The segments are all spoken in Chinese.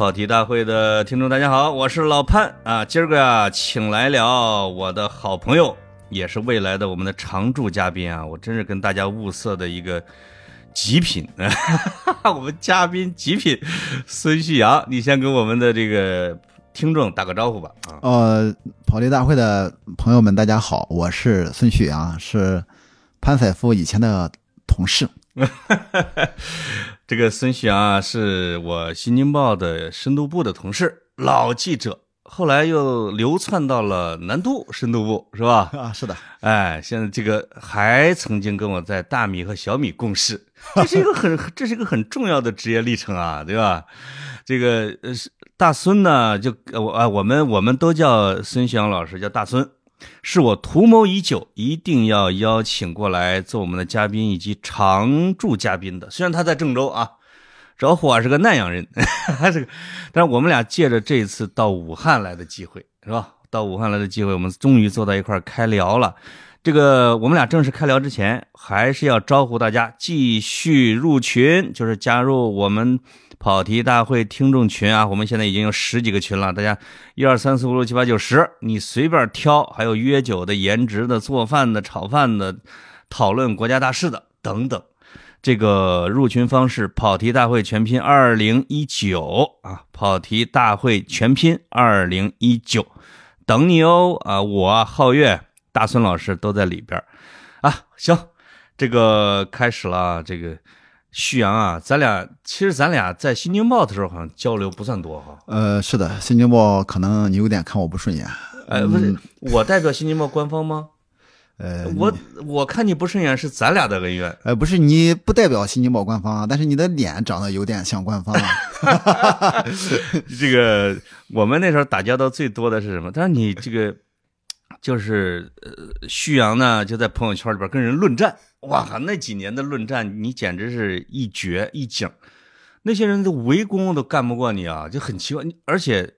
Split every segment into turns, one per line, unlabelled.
跑题大会的听众，大家好，我是老潘啊。今儿个呀，请来了我的好朋友，也是未来的我们的常驻嘉宾啊。我真是跟大家物色的一个极品啊，我们嘉宾极品孙旭阳，你先跟我们的这个听众打个招呼吧啊。
呃，跑题大会的朋友们，大家好，我是孙旭阳，是潘采夫以前的同事。
这个孙旭阳啊，是我新京报的深度部的同事，老记者，后来又流窜到了南都深度部，是吧？
啊，是的，
哎，现在这个还曾经跟我在大米和小米共事，这是一个很，这是一个很重要的职业历程啊，对吧？这个呃，大孙呢，就我啊，我们我们都叫孙旭阳老师，叫大孙。是我图谋已久，一定要邀请过来做我们的嘉宾以及常驻嘉宾的。虽然他在郑州啊，招呼啊是个南阳人，这个，但是我们俩借着这次到武汉来的机会，是吧？到武汉来的机会，我们终于坐到一块开聊了。这个我们俩正式开聊之前，还是要招呼大家继续入群，就是加入我们。跑题大会听众群啊，我们现在已经有十几个群了，大家一二三四五六七八九十，你随便挑，还有约酒的、颜值的、做饭的、炒饭的、讨论国家大事的等等。这个入群方式：跑题大会全拼二零一九啊，跑题大会全拼二零一九，等你哦啊！我皓月、大孙老师都在里边啊。行，这个开始了，这个。旭阳啊，咱俩其实咱俩在《新京报》的时候好像交流不算多哈。
呃，是的，《新京报》可能你有点看我不顺眼。
呃，不是，我代表《新京报》官方吗？
呃，
我我看你不顺眼是咱俩的恩怨。
呃，不是，你不代表《新京报》官方，但是你的脸长得有点像官方。
这个我们那时候打交道最多的是什么？但是你这个就是呃，旭阳呢就在朋友圈里边跟人论战。哇，那几年的论战，你简直是一绝一景，那些人都围攻都干不过你啊，就很奇怪。而且，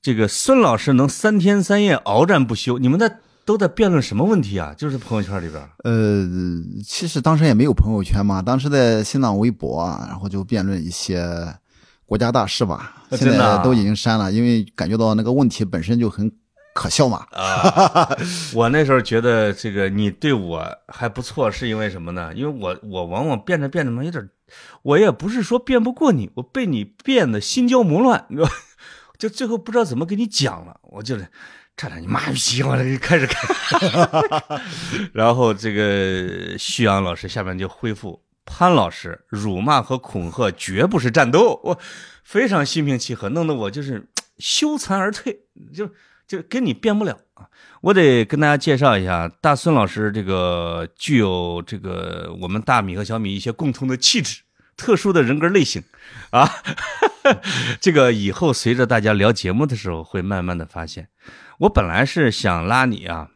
这个孙老师能三天三夜鏖战不休，你们在都在辩论什么问题啊？就是朋友圈里边。
呃，其实当时也没有朋友圈嘛，当时在新浪微博，然后就辩论一些国家大事吧。现在都已经删了，因为感觉到那个问题本身就很。可笑吗？
啊，我那时候觉得这个你对我还不错，是因为什么呢？因为我我往往变着变着嘛，有点，我也不是说变不过你，我被你变的心焦魔乱，你知道，就最后不知道怎么给你讲了，我就是差点你妈逼，我这开始看，然后这个旭阳老师下面就恢复潘老师辱骂和恐吓绝不是战斗，我非常心平气和，弄得我就是 羞惭而退，就。就跟你变不了啊！我得跟大家介绍一下，大孙老师这个具有这个我们大米和小米一些共同的气质、特殊的人格类型啊。这个以后随着大家聊节目的时候，会慢慢的发现。我本来是想拉你啊，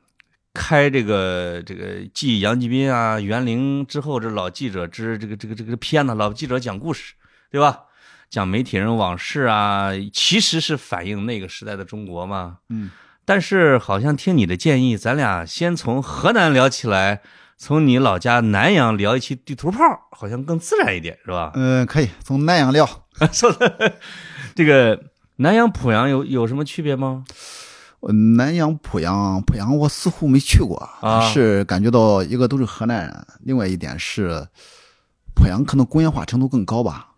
开这个这个继杨继斌啊、袁凌之后，这老记者之这个这个这个片子，老记者讲故事，对吧？讲媒体人往事啊，其实是反映那个时代的中国嘛。
嗯，
但是好像听你的建议，咱俩先从河南聊起来，从你老家南阳聊一期地图炮，好像更自然一点，是吧？
嗯，可以从南阳聊。
说的这个南阳濮阳有有什么区别吗？
南阳濮阳，濮阳我似乎没去过，是感觉到一个都是河南人，另外一点是濮阳可能工业化程度更高吧。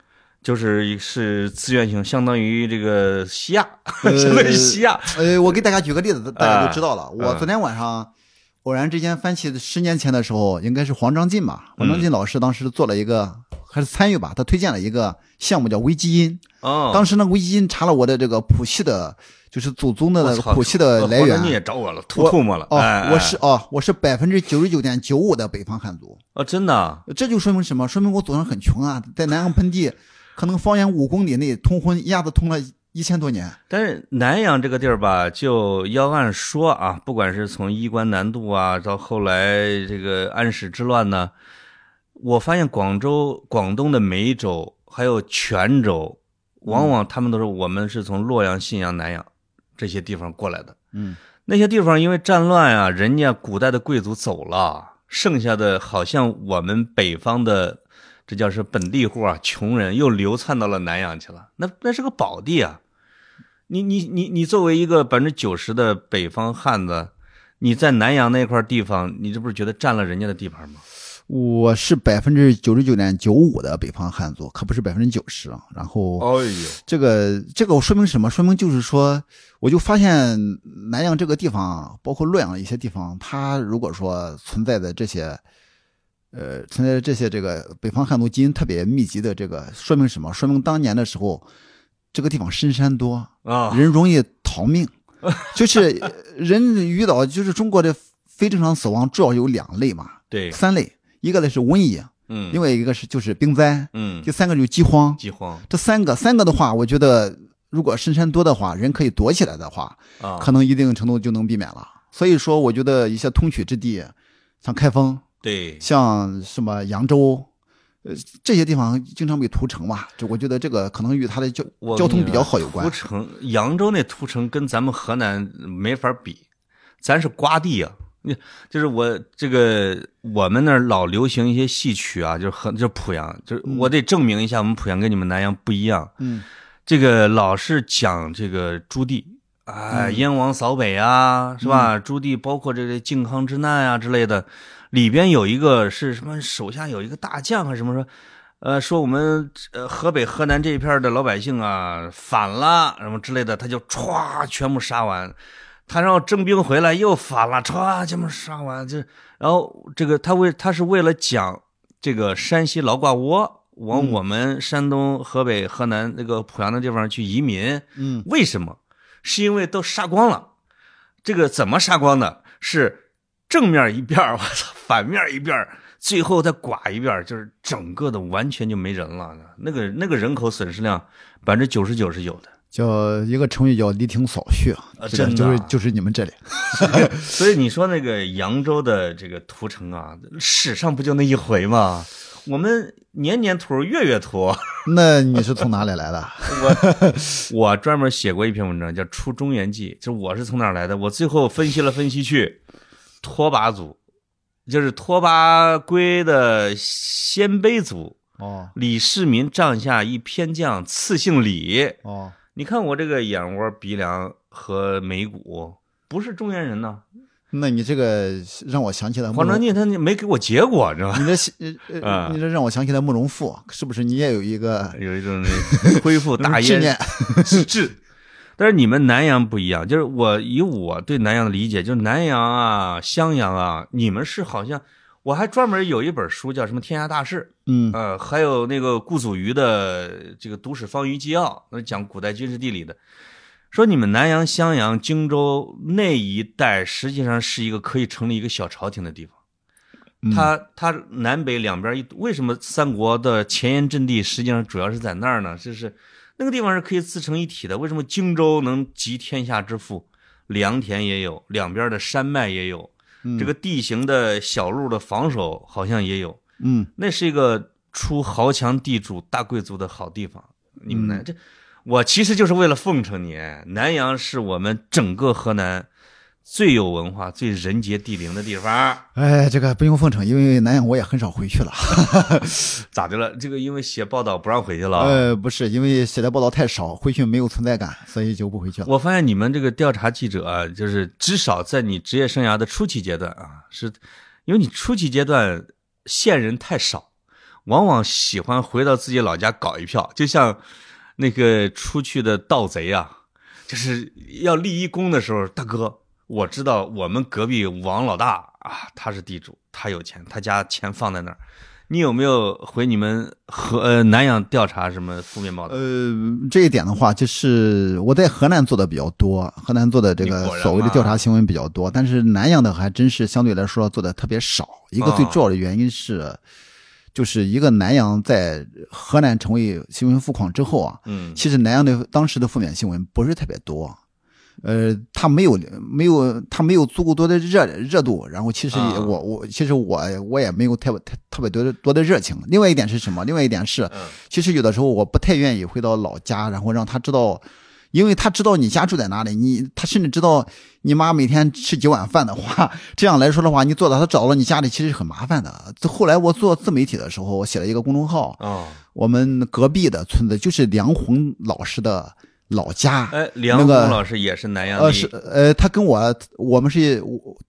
就是是自愿性，相当于这个西亚，相当于西亚。
呃，我给大家举个例子，大家就知道了。我昨天晚上偶然之间翻起十年前的时候，应该是黄章进吧？黄章进老师当时做了一个，还是参与吧？他推荐了一个项目叫微基因。
哦。
当时呢，微基因查了我的这个谱系的，就是祖宗的谱系的来源。
你也找我了，吐吐沫了。
哦，我是哦，我是百分之九十九点九五的北方汉族。
哦，真的？
这就说明什么？说明我祖上很穷啊，在南阳盆地。可能方圆五公里内通婚一下子通了一千多年，
但是南阳这个地儿吧，就要按说啊，不管是从衣冠南渡啊，到后来这个安史之乱呢，我发现广州、广东的梅州还有泉州，往往他们都是我们是从洛阳、信阳、南阳这些地方过来的。
嗯，
那些地方因为战乱啊，人家古代的贵族走了，剩下的好像我们北方的。这叫是本地户啊，穷人又流窜到了南阳去了。那那是个宝地啊！你你你你作为一个百分之九十的北方汉子，你在南阳那块地方，你这不是觉得占了人家的地盘吗？
我是百分之九十九点九五的北方汉族，可不是百分之九十啊。然后，
哎呦，
这个这个说明什么？说明就是说，我就发现南阳这个地方，包括洛阳一些地方，它如果说存在的这些，呃，存在的这些这个北方汉族基因特别密集的这个，说明什么？说明当年的时候，这个地方深山多
啊，
人容易逃命，就是人遇到就是中国的非正常死亡主要有两类嘛，
对，
三类。一个呢是瘟疫，
嗯，
另外一个是就是冰灾，
嗯，
第三个就是饥荒，
饥荒，
这三个三个的话，我觉得如果深山多的话，人可以躲起来的话，
啊，
可能一定程度就能避免了。所以说，我觉得一些通衢之地，像开封，
对，
像什么扬州，呃，这些地方经常被屠城嘛，就我觉得这个可能与它的交交通比较好有关。
屠城，扬州那屠城跟咱们河南没法比，咱是瓜地啊。就是我这个，我们那儿老流行一些戏曲啊，就是很就是濮阳，就是我得证明一下，我们濮阳跟你们南阳不一样。
嗯，
这个老是讲这个朱棣，哎，燕王扫北啊，是吧？朱棣包括这个靖康之难啊之类的，里边有一个是什么？手下有一个大将还是什么说？呃，说我们呃河北河南这一片的老百姓啊反了什么之类的，他就歘全部杀完。他让征兵回来又反了，歘，全部杀完就，然后这个他为他是为了讲这个山西老挂窝往我们山东、河北、河南那个濮阳的地方去移民，
嗯，
为什么？是因为都杀光了，这个怎么杀光的？是正面一遍，我操，反面一遍，最后再刮一遍，就是整个的完全就没人了，那个那个人口损失量百分之九十九是有的。
叫一个成语叫“犁庭扫穴”，
真的
就是就是你们这里。
所以你说那个扬州的这个屠城啊，史上不就那一回吗？我们年年屠，月月屠。
那你是从哪里来的？
我我专门写过一篇文章，叫《出中原记》，就我是从哪来的？我最后分析了分析去，拓跋族，就是拓跋圭的鲜卑族。
哦，
李世民帐下一偏将，赐姓李。
哦。
你看我这个眼窝、鼻梁和眉骨，不是中原人呢。
那你这个让我想起来
黄长进，他没给我结果，你知道
吧？你这呃，你这让我想起来慕容复，是不是？你也有一个
有一种恢复大
志念
志。但是你们南阳不一样，就是我以我对南阳的理解，就是南阳啊、襄阳啊，你们是好像。我还专门有一本书叫什么《天下大事》，
嗯，
呃，还有那个顾祖瑜的这个《读史方舆纪要》，那讲古代军事地理的，说你们南阳、襄阳、荆州那一带实际上是一个可以成立一个小朝廷的地方。它它南北两边一，为什么三国的前沿阵地实际上主要是在那儿呢？就是那个地方是可以自成一体的。为什么荆州能集天下之富？良田也有，两边的山脉也有。这个地形的小路的防守好像也有，
嗯，
那是一个出豪强地主大贵族的好地方。你们呢？这我其实就是为了奉承你。南阳是我们整个河南最有文化、最人杰地灵的地方。
哎，这个不用奉承，因为南阳我也很少回去了。
咋的了？这个因为写报道不让回去了？
呃，不是，因为写的报道太少，回去没有存在感，所以就不回去了。
我发现你们这个调查记者啊，就是至少在你职业生涯的初期阶段啊，是因为你初期阶段线人太少，往往喜欢回到自己老家搞一票，就像那个出去的盗贼啊，就是要立一功的时候，大哥。我知道我们隔壁王老大啊，他是地主，他有钱，他家钱放在那儿。你有没有回你们河呃南阳调查什么负面报道？
呃，这一点的话，就是我在河南做的比较多，河南做的这个所谓的调查新闻比较多，但是南阳的还真是相对来说做的特别少。一个最重要的原因是，就是一个南阳在河南成为新闻富矿之后啊，
嗯，
其实南阳的当时的负面新闻不是特别多。呃，他没有没有他没有足够多的热热度，然后其实也我我其实我我也没有特别特特别多的多的热情。另外一点是什么？另外一点是，其实有的时候我不太愿意回到老家，然后让他知道因为他知道你家住在哪里，你他甚至知道你妈每天吃几碗饭的话，这样来说的话，你做到他找到你家里其实很麻烦的。后来我做自媒体的时候，我写了一个公众号，
哦，
我们隔壁的村子就是梁红老师的老家，
哎，梁红老师也是南阳
呃是呃，他跟我我们是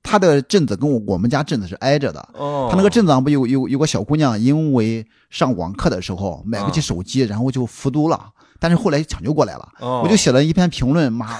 他的镇子跟我我们家镇子是挨着的，
哦，
他那个镇子上不有有有个小姑娘，因为上网课的时候买不起手机，然后就服毒了。但是后来抢救过来了，我就写了一篇评论，妈，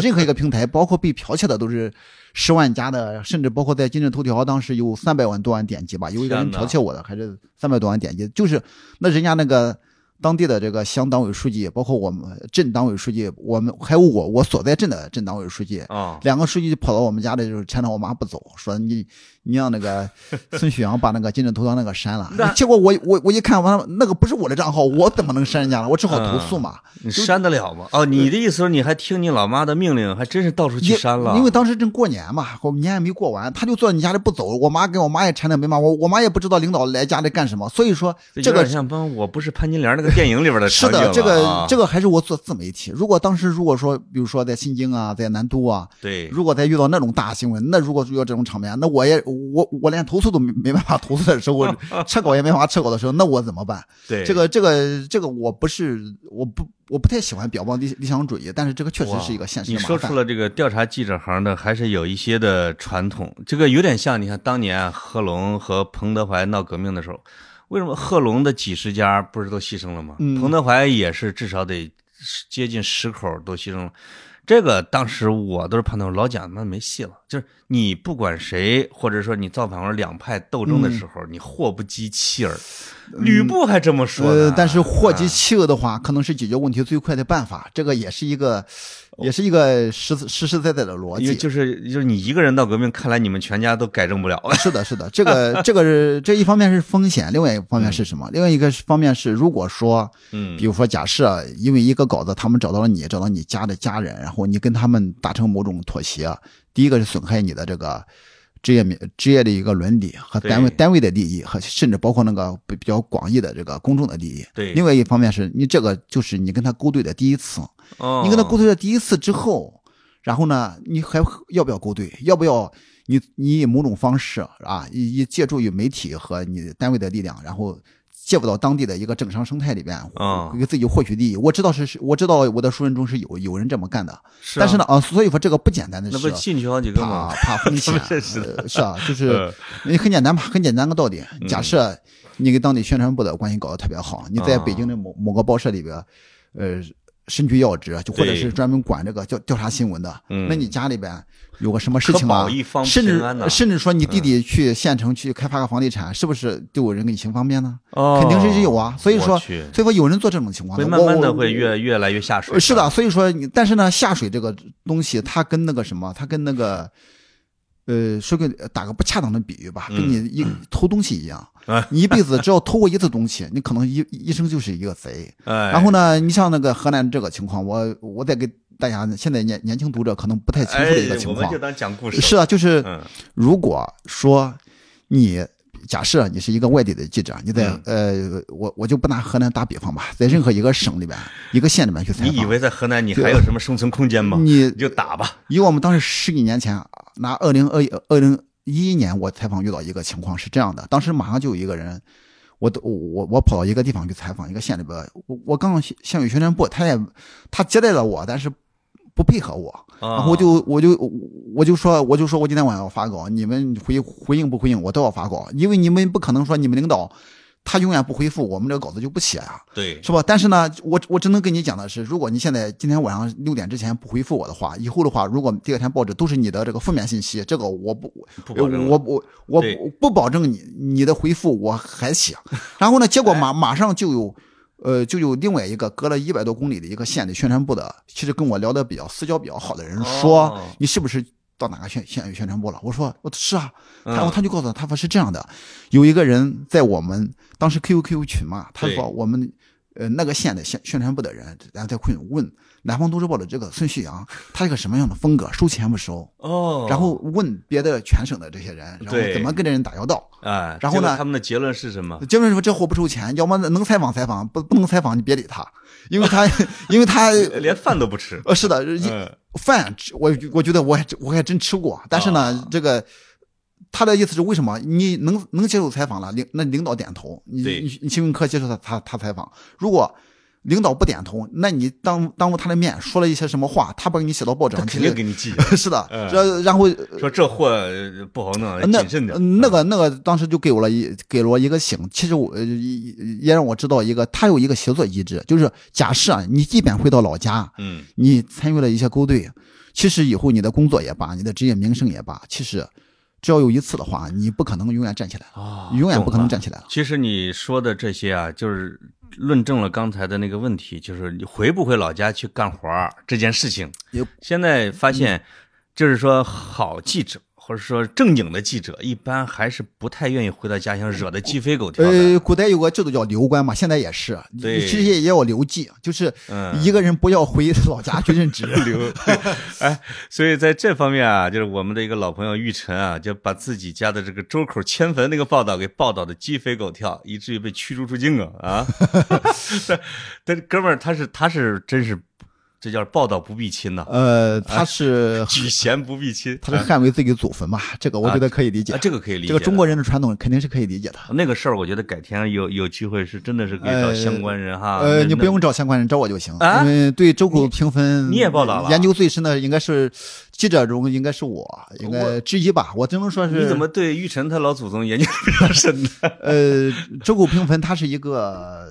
任何一个平台，包括被剽窃的都是十万加的，甚至包括在今日头条，当时有三百万多万点击吧，有一个人剽窃我的，还是三百多万点击，就是那人家那个。当地的这个乡党委书记，包括我们镇党委书记，我们还有我我所在镇的镇党委书记，
啊，
两个书记就跑到我们家里，就是缠着我妈不走，说你你让那个 孙旭阳把那个今日头条那个删了。结果我我我一看完，那个不是我的账号，我怎么能删人家了？我只好投诉嘛。
你删得了吗？哦，你的意思是你还听你老妈的命令，还真是到处去删了？
因为当时正过年嘛，我年还没过完，他就坐你家里不走。我妈跟我妈也缠着没嘛，我我妈也不知道领导来家里干什么，所以说这个
像帮我不是潘金莲那个 电影里边的。
是的，这个这个还是我做自媒体。如果当时如果说，比如说在新京啊，在南都啊，
对，
如果再遇到那种大新闻，那如果遇到这种场面，那我也我我连投诉都没没办法投诉的时候，撤稿也没法撤稿的时候，那我怎么办？
对，
这个这个这个我不是我不我不太喜欢表报理理想主义，但是这个确实是一个现实。
你说出了这个调查记者行的还是有一些的传统，这个有点像你看当年贺龙和彭德怀闹革命的时候。为什么贺龙的几十家不是都牺牲了吗？彭德怀也是至少得接近十口都牺牲了。这个当时我都是判断老蒋那没戏了。就是你不管谁，或者说你造反或者两派斗争的时候，你祸不及妻儿。吕布还这么说。
呃，但是祸及妻儿的话，可能是解决问题最快的办法。这个也是一个。也是一个实实实在在的逻辑，
就是就是你一个人闹革命，看来你们全家都改正不了。
是的，是的，这个这个是这一方面是风险，另外一个方面是什么？另外一个方面是，如果说，
嗯，
比如说假设因为一个稿子，他们找到了你，找到你家的家人，然后你跟他们达成某种妥协，第一个是损害你的这个职业职业的一个伦理和单位单位的利益，和甚至包括那个比较广义的这个公众的利益。
对，
另外一方面是你这个就是你跟他勾兑的第一次。
哦，
你跟他勾兑的第一次之后，然后呢，你还要不要勾兑？要不要你你以某种方式啊，以以借助于媒体和你单位的力量，然后介入到当地的一个政商生态里边，
啊，
给自己获取利益？我知道是，我知道我的熟人中是有有人这么干的，
是。
但是呢，啊，所以说这个不简单的事，
那不进去好几个
吗？怕怕风 险，
是
是啊，就是 你很简单嘛，很简单个道理。假设你跟当地宣传部的关系搞得特别好，你在北京的某某个报社里边，呃。身居要职，就或者是专门管这个调调查新闻的，那你家里边有个什么事情啊？甚至甚至说你弟弟去县城去开发个房地产，是不是就有人给你行方便呢？肯定是有啊。所以说，所以说有人做这种情况，
会慢慢的会越越来越下水。
是的，所以说，但是呢，下水这个东西，它跟那个什么，它跟那个。呃，说个打个不恰当的比喻吧，跟你一偷东西一样，你一辈子只要偷过一次东西，你可能一一生就是一个贼。然后呢，你像那个河南这个情况，我我再给大家现在年年轻读者可能不太清楚的一个情况，我
们就当讲故事。
是啊，就是如果说你。假设你是一个外地的记者，你在呃，我我就不拿河南打比方吧，在任何一个省里边、一个县里面去采
访，你以为在河南你还有什么生存空间吗？
你
就打吧。
以我们当时十几年前拿二零二二零一一年，我采访遇到一个情况是这样的，当时马上就有一个人，我都我我跑到一个地方去采访一个县里边，我我刚县委宣传部，他也他接待了我，但是。不配合我，然后我就我就我就说我就说我今天晚上要发稿，你们回回应不回应我都要发稿，因为你们不可能说你们领导他永远不回复，我们这个稿子就不写啊，
对，
是吧？但是呢，我我只能跟你讲的是，如果你现在今天晚上六点之前不回复我的话，以后的话，如果第二天报纸都是你的这个负面信息，这个我不我我我不保证你你的回复我还写，然后呢，结果马马上就有。呃，就有另外一个隔了一百多公里的一个县的宣传部的，其实跟我聊的比较私交比较好的人说，你是不是到哪个县县宣传部了？我说我是啊，然后他就告诉我，他说是这样的，有一个人在我们当时 QQ 群嘛，他说我们呃那个县的宣宣传部的人，然后在群问南方都市报的这个孙旭阳，他是个什么样的风格，收钱不收？
哦，
然后问别的全省的这些人，然后怎么跟这人打交道？
哎，
然后呢
他们的结论是什么？
结论说这货不收钱，要么能采访采访，不不能采访你别理他，因为他 因为他
连饭都不吃。
呃是的，一
嗯
饭吃我我觉得我还真我还真吃过，但是呢，
啊
这个他的意思是为什么你能能接受采访了，领那领导点头，你你你新闻科接受他他他采访，如果领导不点头，那你当当着他的面说了一些什么话，他把你写到报纸上，
肯定给你记。
是的，
嗯
这然后
说这货呃不好弄，
那
谨慎点。
那个那个当时就给我了一给了我一个醒，其实我呃也也让我知道一个，他有一个协作机制，就是假设啊你即便回到老家，
嗯，
你参与了一些勾兑，其实以后你的工作也罢，你的职业名声也罢，其实只要有一次的话，你不可能永远站起来了，
啊
永远不可能站起来了。
其实你说的这些啊，就是论证了刚才的那个问题，就是你回不回老家去干活这件事情。现在发现，就是说好记者或者说正经的记者，一般还是不太愿意回到家乡，惹得鸡飞狗跳的。
呃，古代有个制度叫留官嘛，现在也是，
对
其实也也要留记，就是
嗯
一个人不要回老家 去任职。
留，哎，所以在这方面啊，就是我们的一个老朋友玉晨啊，就把自己家的这个周口迁坟那个报道给报道的鸡飞狗跳，以至于被驱逐出境啊啊！但但是哥们儿他是他是真是，这叫报道不避亲呐、
呃，他是
举贤不避亲，
他是捍卫自己祖坟嘛，这个我觉得可以理解
啊，。这个可以理解。
这个中国人的传统肯定是可以理解的。
那个事儿，我觉得改天有有机会是真的是可以找相关人哈。
呃，
那
你不用找相关人，找我就行。
啊
因为对周口评分，
你也报道了
研究最深的应该是记者中，应该是我，应该之一吧。我只能说是
你怎么对玉晨他老祖宗研究比较深呢？
呃，周口评分它是一个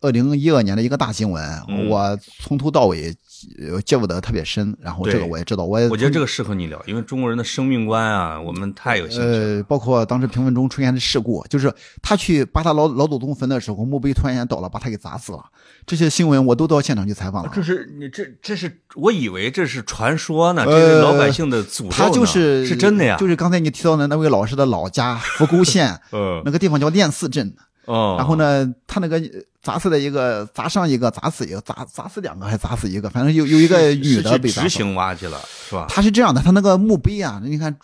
二零一二年的一个大新闻，
嗯
我从头到尾呃介入的特别深，然后这个我也知道，我也
我觉得这个适合你聊，因为中国人的生命观啊，我们太有兴趣了。
呃，包括当时评分中出现的事故，就是他去扒他老老祖宗坟的时候，墓碑突然间倒了，把他给砸死了。这些新闻我都到现场去采访了。
这是你这这是我以为这是传说呢，这
呃
是老百姓的诅咒呢。
他就是
是真的呀，
就是刚才你提到的那位老师的老家福沟县
呃
那个地方叫练寺镇，
哦，
然后呢，他那个砸死了一个，砸伤一个，砸死一个，砸砸死两个还砸死一个，反正有有一个女的被砸死了。
行挖去了，是吧？
他是这样的，他那个墓碑啊，你看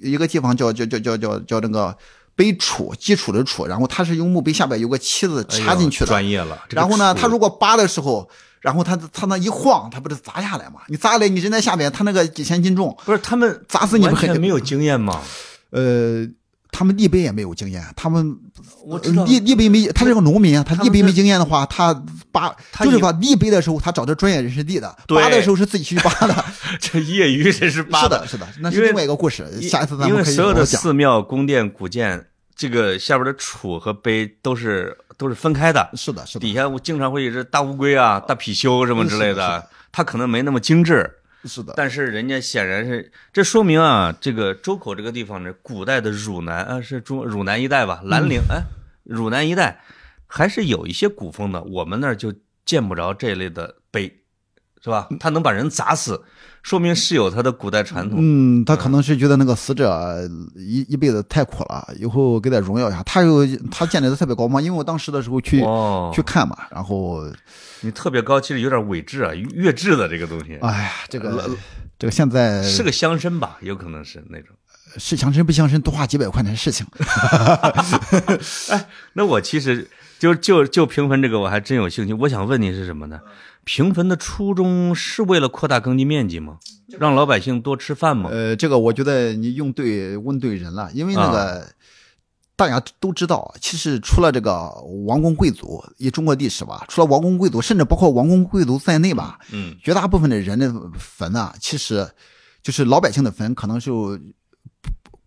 一个地方叫叫叫叫叫叫那个碑杵，基础的础，然后他是用墓碑下边有个旗子插进去的，
专业了。这个
然后呢，他如果扒的时候，然后他他那一晃，他不是砸下来嘛？你砸下来，你人在下边，他那个几千斤重，
不是他们
砸死你们很
完全没有经验吗？
呃，他们立碑也没有经验，他们
我
立立碑没，他是个农民啊，他立碑没经验的话，他扒就是把立碑的时候，他找的专业人士立的，扒的时候是自己去扒的，
这业余人士扒
是的，是的，那是另外一个故事，下一次咱们可以
因为所有。的寺庙、宫殿、古建，这个下边的杵和碑都是都是分开的，
是的，是的，
底下我经常会有只大乌龟啊、大貔貅什么之类
的是
的，它可能没那么精致，
是的，
但是人家显然是，这说明啊，这个周口这个地方呢，古代的汝南啊，是中汝南一带吧，兰陵，哎，汝南一带还是有一些古风的，我们那儿就见不着这类的碑，是吧？他能把人砸死，说明是有他的古代传统。
嗯，他可能是觉得那个死者一一辈子太苦了，以后给他荣耀一下。他有他建立的特别高嘛，因为我当时的时候去
哦
去看嘛，然后
你特别高，其实有点伪制啊，越制的这个东西，
哎呀，这个这个现在
是个乡绅吧？有可能是那种。
是强身不强身，多花几百块钱的事情。
哎那我其实就就就评分这个，我还真有兴趣。我想问你是什么呢？评分的初衷是为了扩大耕地面积吗？让老百姓多吃饭吗？
呃，这个我觉得你用对问对人了，因为那个、大家都知道，其实除了这个王公贵族，以中国历史吧，除了王公贵族，甚至包括王公贵族在内吧，
嗯，
绝大部分的人的坟啊、其实就是老百姓的坟，可能就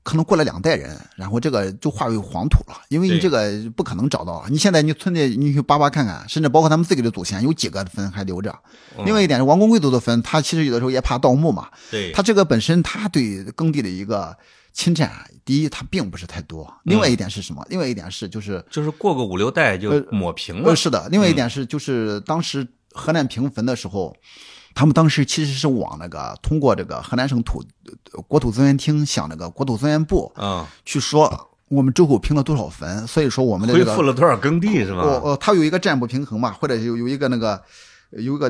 可能过了两代人，然后这个就化为黄土了，因为你这个不可能找到。你现在你村里你去扒扒看看，甚至包括他们自己的祖先，有几个坟还留着。
嗯
另外一点是，王公贵族的坟，他其实有的时候也怕盗墓嘛，
对，
他这个本身他对耕地的一个侵占，第一他并不是太多，另外一点是什么？另外一点是就是
就是过个五六代就抹平了
呃，。是的，另外一点是，就是当时河南平坟的时候，他们当时其实是往那个通过这个河南省土呃国土资源厅向那个国土资源部
嗯，
去说，我们周口平了多少坟，所以说我们的这
恢复了多少耕地是吧？
我呃，它有一个占不平衡嘛，或者有有一个那个有一个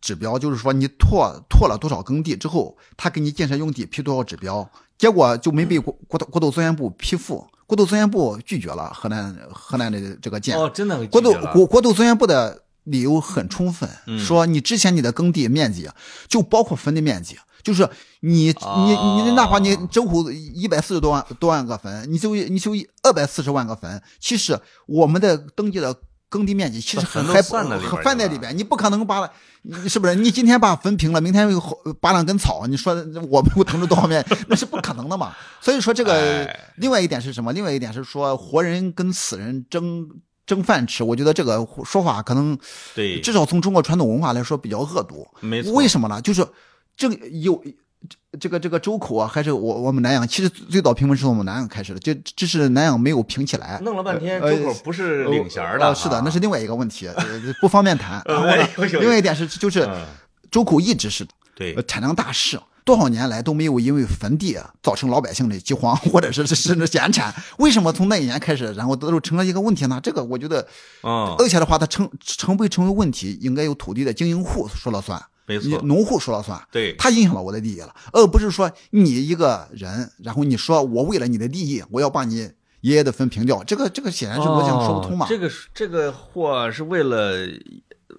指标，就是说你拓拓了多少耕地之后，他给你建设用地批多少指标，结果就没被国国土国土资源部批复，国土资源部拒绝了河南河南的这个建。
哦，真的
国土国国土资源部的理由很充分，
嗯
说你之前你的耕地面积就包括坟的面积，就是你你
哦
你哪怕你周口一百四十多万多万个坟，你就你就二百四十万个坟，其实我们的登记的耕地面积其实
把坟都
还
算在里边
还放在里边，你不可能把你是不是？你今天把坟平了，明天又拔两根草，你说我们又腾出多少面，那是不可能的嘛。所以说这个
哎
另外一点是什么？另外一点是说活人跟死人争争饭吃，我觉得这个说法可能
对，
至少从中国传统文化来说比较恶毒。
没错。
为什么呢？就是这个有这个这个周口啊，还是我我们南阳，其实最早评分是从我们南阳开始的，这这是南阳没有评起来。
弄了半天，
呃
周口不是领衔的
是的，那是另外一个问题，呃不方便谈。另外一点是，就是
嗯
周口一直是
对
呃产量大市，多少年来都没有因为坟地啊造成老百姓的饥荒或者是是甚至减产。为什么从那一年开始，然后都成了一个问题呢？这个我觉得，
嗯，
而且的话，它成成不成为问题，应该由土地的经营户说了算，
没错，
农户说了算。
对，
它影响了我的利益了，而不是说你一个人，然后你说我为了你的利益，我要把你爷爷的坟平掉，这个这个显然是逻辑上说不通嘛。
哦这个这个货是为了，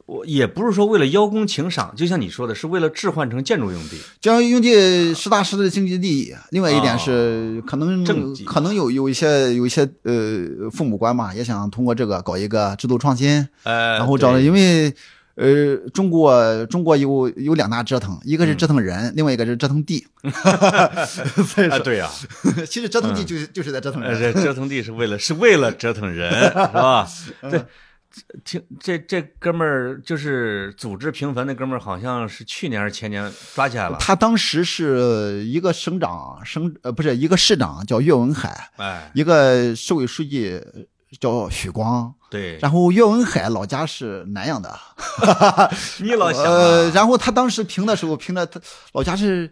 我也不是说为了邀功请赏，就像你说的，是为了置换成建筑用地。
建筑用地实打实的经济利益。另外一点是，可能
哦
可能有有一些有一些呃父母官嘛，也想通过这个搞一个制度创新，
呃，
然后找了，因为。呃，中国中国有有两大折腾，一个是折腾人，另外一个是折腾地。所以
啊，
说，
对呀，
其实折腾地就是、就是在折腾
呃，
人。
这折腾地是为了是为了折腾人，是吧？
嗯
对，听这这哥们儿就是组织平坟那哥们儿，好像是去年还是前年抓起来了。
他当时是一个省长，省呃不是一个市长叫岳文海，
哎，
一个市委书记叫许光，
对，
然后岳文海老家是南阳的，
你老想
呃，
啊，
然后他当时评的时候评的他老家是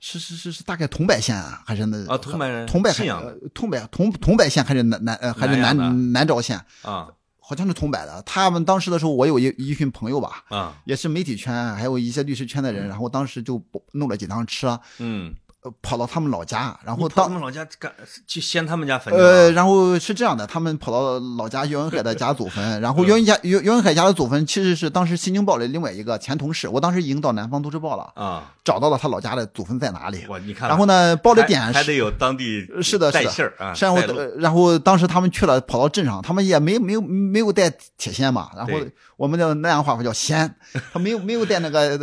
是是是是大概桐柏县啊，还是那
啊桐柏人
桐柏
信
桐柏桐桐柏县还是南南呃还是
南
南南诏县，
啊
好像是桐柏的。他们当时的时候，我有一一群朋友吧，
啊，
也是媒体圈还有一些律师圈的人，然后当时就弄了几趟车，
嗯，
呃跑到他们老家，然后
到他们老家干去掀他们家坟去
呃，然后是这样的，他们跑到老家袁文海的家祖坟，然后袁文家袁袁文海家的祖坟其实是当时《新京报》的另外一个前同事，我当时已经到南方都市报了，
啊，
找到了他老家的祖坟在哪里。
哇你看，
然后呢，报的点是
还还得有当地
是的，是的。
带信儿啊，
然后呃然后当时他们去了，跑到镇上，他们也没没有没有带铁锨嘛，然后我们的南阳话叫锨，他没有没有带那个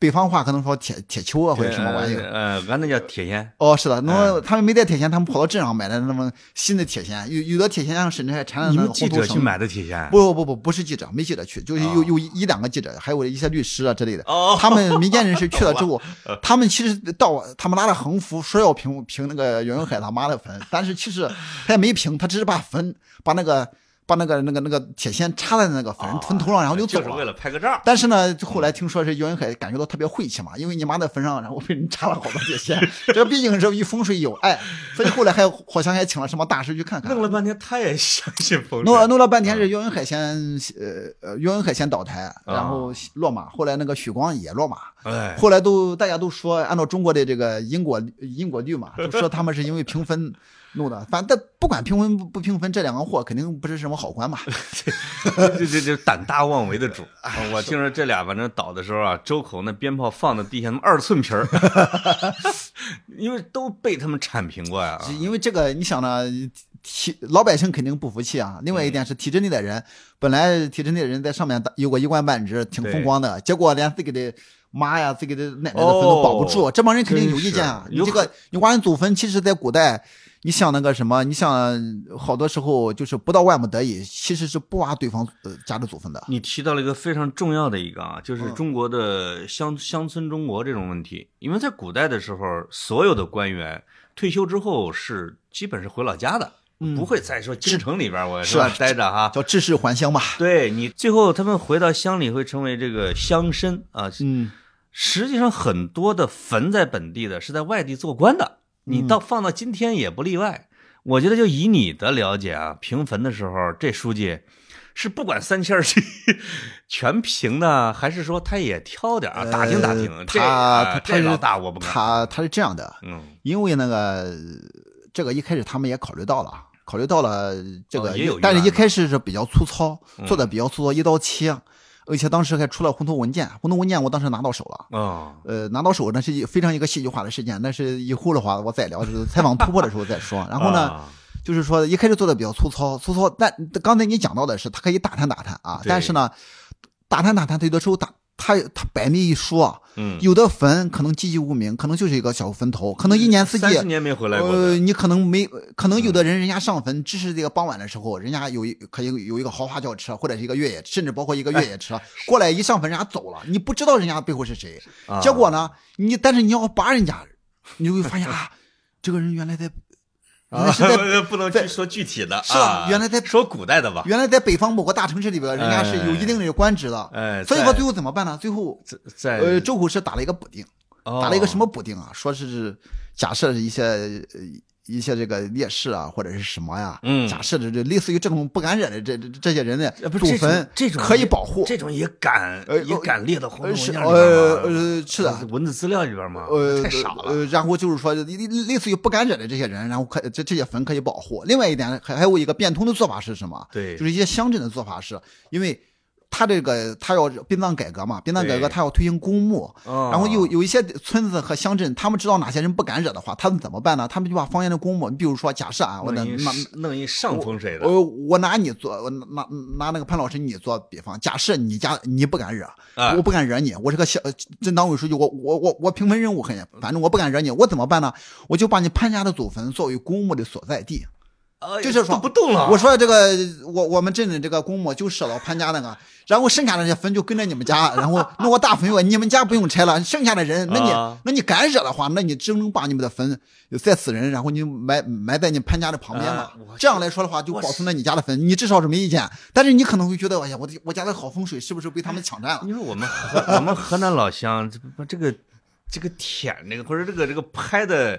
北方话可能说铁铁锹啊或者什么玩意儿。
呃，呃俺那叫铁锨，
哦，是的，那
哎
么他们没带铁锨，他们跑到镇上买的那么新的铁锨，有有的铁锨上甚至还缠了那个红头绳。
记者去买的铁锨？
不不不不是记者，没记者去，就是有
哦
有一一两个记者，还有一些律师啊之类的。
哦，
他们民间人士去了之后，他们其实到他们拉着横幅说要平平那个袁永海他妈的坟，但是其实他也没平，他只是把坟把那个把那个那个那个铁锨插在那个坟坟头上，然后就走
哦就是为
了。
拍个照。
但是呢，后来听说是袁云海感觉到特别晦气嘛，因为你妈在坟上，然后被人插了好多铁锨，这毕竟是与风水有碍，所以后来还好像还请了什么大师去看看
弄。了半天，他也相信风水。
弄弄了半天是岳文海先呃呃岳文海先倒台，然后落马，后来那个许光也落马，
哎，
后来都大家都说，按照中国的这个因果因果律嘛，就说他们是因为平分弄的。反正不管平分不不平分，这两个货肯定不是什么好官嘛。
这这这胆大妄为的主。啊我听说这俩反正倒的时候啊，周口那鞭炮放在地下，那么二寸皮儿，因为都被他们铲平过呀。
因为这个，你想呢，体老百姓肯定不服气啊。另外一点是体制内的人，本来体制内的人在上面打有个一官半职，挺风光的，结果连自己的。妈呀，自己的奶奶的坟都保不住，
哦
这帮人肯定有意见啊！你这个你挖人祖坟，其实在古代，你想那个什么，你想好多时候就是不到万不得已，其实是不挖对方呃家的祖坟的。
你提到了一个非常重要的一个啊，就是
嗯
中国的乡乡村中国这种问题。因为在古代的时候，所有的官员退休之后是基本是回老家的，
嗯
不会再说京城里边我
是啊
吧待着哈。
叫致仕还乡嘛。
对你最后他们回到乡里会成为这个乡绅啊。
嗯，
实际上很多的坟在本地的是在外地做官的，你到放到今天也不例外。我觉得就以你的了解啊，平坟的时候，这书记是不管三七二十一全平呢，还是说他也挑点啊，打听打听？
他他
这老大我不敢。
他他是这样的，
嗯，
因为那个这个一开始他们也考虑到了，考虑到了这个，但是一开始是比较粗糙，做的比较粗糙，一刀切。而且当时还出了红头文件，红头文件我当时拿到手了。
啊，
呃，拿到手那是非常一个戏剧化的事件，那是以后的话我再聊，就是 采访突破的时候再说。然后呢，就是说一开始做的比较粗糙，粗糙。但刚才你讲到的是，他可以打探打探啊，但是呢，打探打探，有的时候打。他他百密一疏啊，
嗯，
有的坟可能籍籍无名，可能就是一个小坟头，可能一年四季三
十年没回来过。
呃，你可能没，可能有的人人家上坟只是这个傍晚的时候，人家有一可以有一个豪华轿车或者是一个越野，甚至包括一个越野车过来一上坟人家走了，你不知道人家背后是谁。结果呢，你但是你要扒人家，你就会发现啊，这个人原来在。
啊，
是 在
不能去说具体的，
是吧？原来在
说古代的吧？
原来在北方某个大城市里边，人家是有一定的官职的。
哎，
所以说最后怎么办呢？最后
在
呃，周口是打了一个补丁，打了一个什么补丁啊？说是假设一些。一些这个烈士啊，或者是什么呀？
嗯，
假设的这类似于这种不敢惹的这这这些人的祖坟，
这种
可以保护，
这种也敢也敢列到红文件里
呃呃，是的，
文字资料里边吗？
呃，
太傻了。
呃，然后就是说，类类似于不敢惹的这些人，然后可这这些坟可以保护。另外一点，还还有一个变通的做法是什么？
对，
就是一些乡镇的做法是，因为。他这个他要殡葬改革嘛，殡葬改革他要推行公墓，然后有有一些村子和乡镇，他们知道哪些人不敢惹的话，他们怎么办呢？他们就把方圆的公墓，你比如说假设啊，我
弄弄一上风水的，
我我拿你做，我拿拿那个潘老师你做比方，假设你家你不敢惹，我不敢惹你，我是个小镇党委书记，我我我我平分任务很，反正我不敢惹你，我怎么办呢？我就把你潘家的祖坟作为公墓的所在地。就是说
不动了。
我说这个，我我们镇的这个公墓就设到潘家那个，然后剩下那些坟就跟着你们家，然后弄个大坟院你们家不用拆了，剩下的人，那你那你敢惹的话，那你只能把你们的坟再死人，然后你埋埋在你潘家的旁边嘛。这样来说的话，就保存了你家的坟，你至少是没意见。但是你可能会觉得，哎呀，我的我家的好风水是不是被他们抢占了？
因为我们 我们河南老乡，这这个这个舔那个或者这个这个拍的。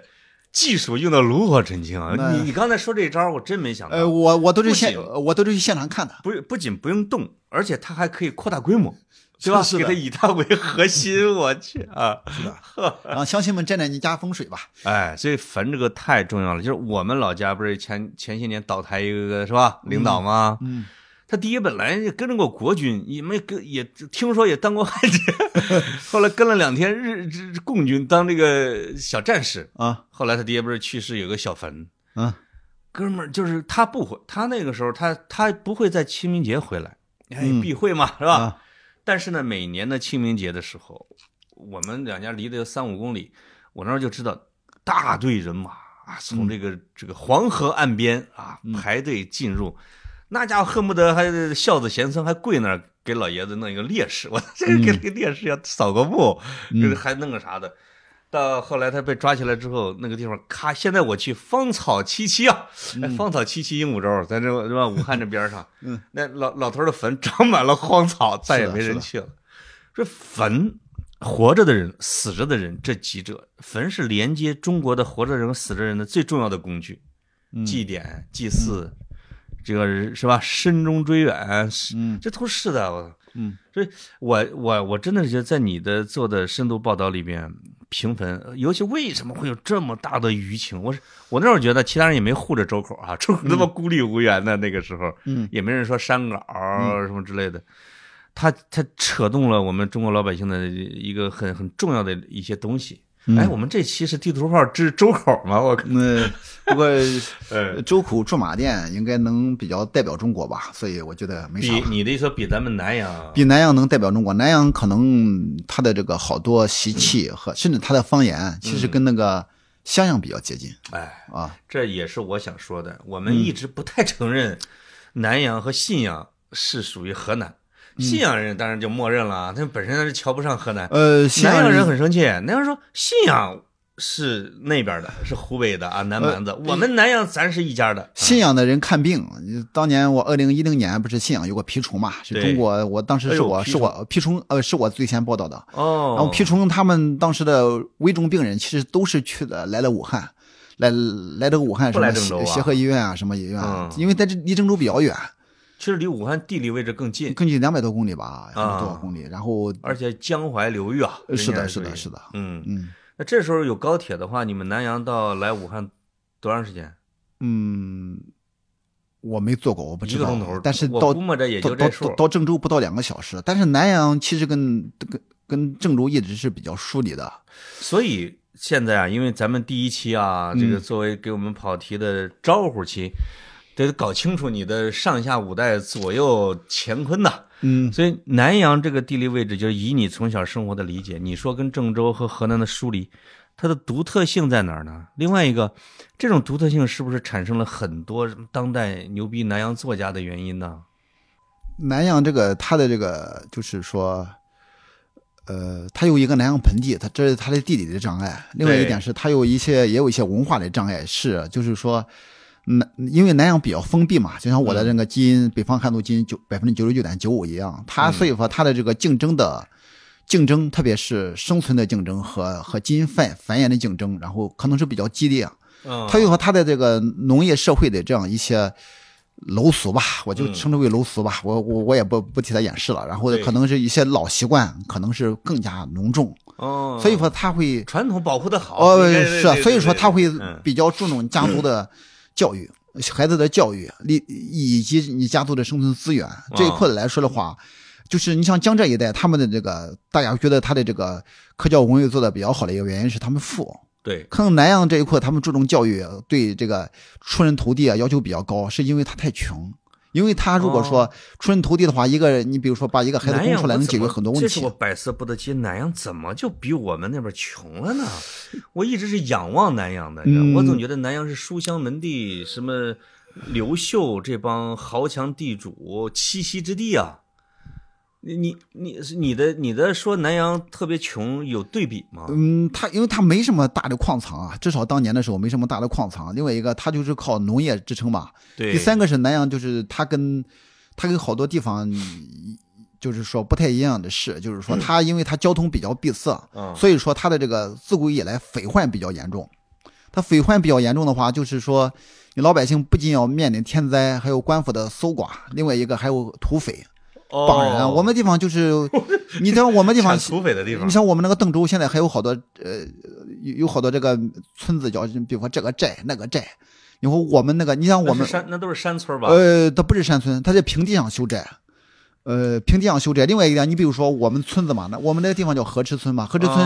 技术用的炉火纯青啊！你你刚才说这招，我真没想到。
呃，我我都是现我都是去现场看的，
不不仅不用动，而且它还可以扩大规模，对吧？给它以它为核心，我去啊！
是的，让乡亲们沾沾你家风水吧。
哎，所以坟这个太重要了。就是我们老家不是前前些年倒台一个是吧？领导吗？
嗯。
他爹本来跟着过国军，也没跟也听说也当过汉奸，后来跟了两天日日共军当这个小战士
啊。
后来他爹不是去世有个小坟，
啊，
哥们儿就是他不回，他那个时候他他不会在清明节回来，哎，避讳嘛是吧？但是呢，每年的清明节的时候，我们两家离得有三五公里，我那儿就知道大队人马啊，从这个这个黄河岸边啊排队进入。那家伙恨不得还孝子贤孙还跪那儿给老爷子弄一个烈士，我这给这个烈士要扫个墓，还弄个啥的。到后来他被抓起来之后，那个地方咔，现在我去芳草萋萋啊，芳草萋萋鹦鹉洲，在这是吧？武汉这边上，那老老头的坟长满了荒草，再也没人去了。说坟，活着的人、死着的人这几者，坟是连接中国的活着人和死着人的最重要的工具，祭典、祭祀。这个是吧？深中追远，
嗯，
这都是的，我，
嗯，
所以，我我我真的是觉得，在你的做的深度报道里边，评分，尤其为什么会有这么大的舆情？我是我那会儿觉得，其他人也没护着周口啊，周口那么孤立无援的那个时候，
嗯，
也没人说删稿什么之类的，他他扯动了我们中国老百姓的一个很很重要的一些东西。哎，我们这期是地图炮之周口吗？我
那不过，呃，周口驻马店应该能比较代表中国吧，所以我觉得没啥。
比你的意思比咱们南阳，
比南阳能代表中国。南阳可能它的这个好多习气和甚至它的方言，其实跟那个襄阳比较接近。
哎
啊，
这也是我想说的。我们一直不太承认南阳和信阳是属于河南。信阳人当然就默认了，他们本身他是瞧不上河南。
呃，
南阳人很生气，南阳说信阳是那边的，是湖北的啊，南蛮子。我们南阳咱是一家的。
信阳的人看病，当年我二零一零年不是信阳有个蜱虫嘛？是中国，我当时是我是我蜱虫，呃，是我最先报道的。
哦。
然后蜱虫他们当时的危重病人其实都是去的来了武汉。来来这个武汉什么
协
协和医院啊，什么医院？因为在这离郑州比较远，
其实离武汉地理位置更近，
更近两百多公里吧，两百多少公里。然后
而且江淮流域啊，
是的，是的，是的，
嗯
嗯。
那这时候有高铁的话，你们南阳到来武汉多长时间？
嗯，我没坐过，我不知道。
一个钟头，
但是到
估摸着也就这数。
到郑州不到两个小时，但是南阳其实跟跟跟郑州一直是比较疏离的。
所以现在啊，因为咱们第一期啊，这个作为给我们跑题的招呼期，得搞清楚你的上下五代、左右乾坤呐。
嗯，
所以南阳这个地理位置，就是以你从小生活的理解，你说跟郑州和河南的疏离，它的独特性在哪儿呢？另外一个，这种独特性是不是产生了很多当代牛逼南阳作家的原因呢？
南阳这个它的这个就是说，呃，它有一个南阳盆地，它这是它的地理的障碍。另外一点是，它有一些也有一些文化的障碍，是就是说。南因为南阳比较封闭嘛，就像我的那个基因，北方汉族基因九百分之九十九点九五一样，它所以说它的这个竞争的竞争，特别是生存的竞争和和基因繁繁衍的竞争，然后可能是比较激烈。
嗯，
它又和它的这个农业社会的这样一些楼俗吧，我就称之为楼俗吧，我我我也不不替他掩饰了。然后可能是一些老习惯，可能是更加浓重。
哦，
所以说他会
传统保护的好。
哦，是，所以说他会比较注重家族的。教育孩子的教育，以以及你家族的生存资源这一块来说的话，就是你像江浙一带，他们的这个大家觉得他的这个科教文娱做的比较好的一个原因是他们富。
对，
可能南阳这一块他们注重教育，对这个出人头地啊要求比较高，是因为他太穷。因为他如果说出人头地的话，一个你比如说把一个孩子供出来，能解决很多问题。
这是我百思不得其解，南阳怎么就比我们那边穷了呢？我一直是仰望南阳的，我总觉得南阳是书香门第，什么刘秀这帮豪强地主栖息之地啊。你你你你的你的说南阳特别穷有对比吗？
嗯，它因为它没什么大的矿藏啊，至少当年的时候没什么大的矿藏。另外一个，它就是靠农业支撑嘛。
对。
第三个是南阳，就是它跟它跟好多地方就是说不太一样的是，就是说它因为它交通比较闭塞，所以说它的这个自古以来匪患比较严重。它匪患比较严重的话，就是说你老百姓不仅要面临天灾，还有官府的搜刮，另外一个还有土匪。帮人，我们地方就是，你像我们地方
土匪的地方，
你像我们那个邓州，现在还有好多呃，有有好多这个村子叫，比如说这个寨那个寨，然后我们那个，你像我们
山那都是山村吧？
呃，它不是山村，它在平地上修寨。呃，平地上修寨。另外一点，你比如说我们村子嘛，那我们那个地方叫河池村嘛，河池村。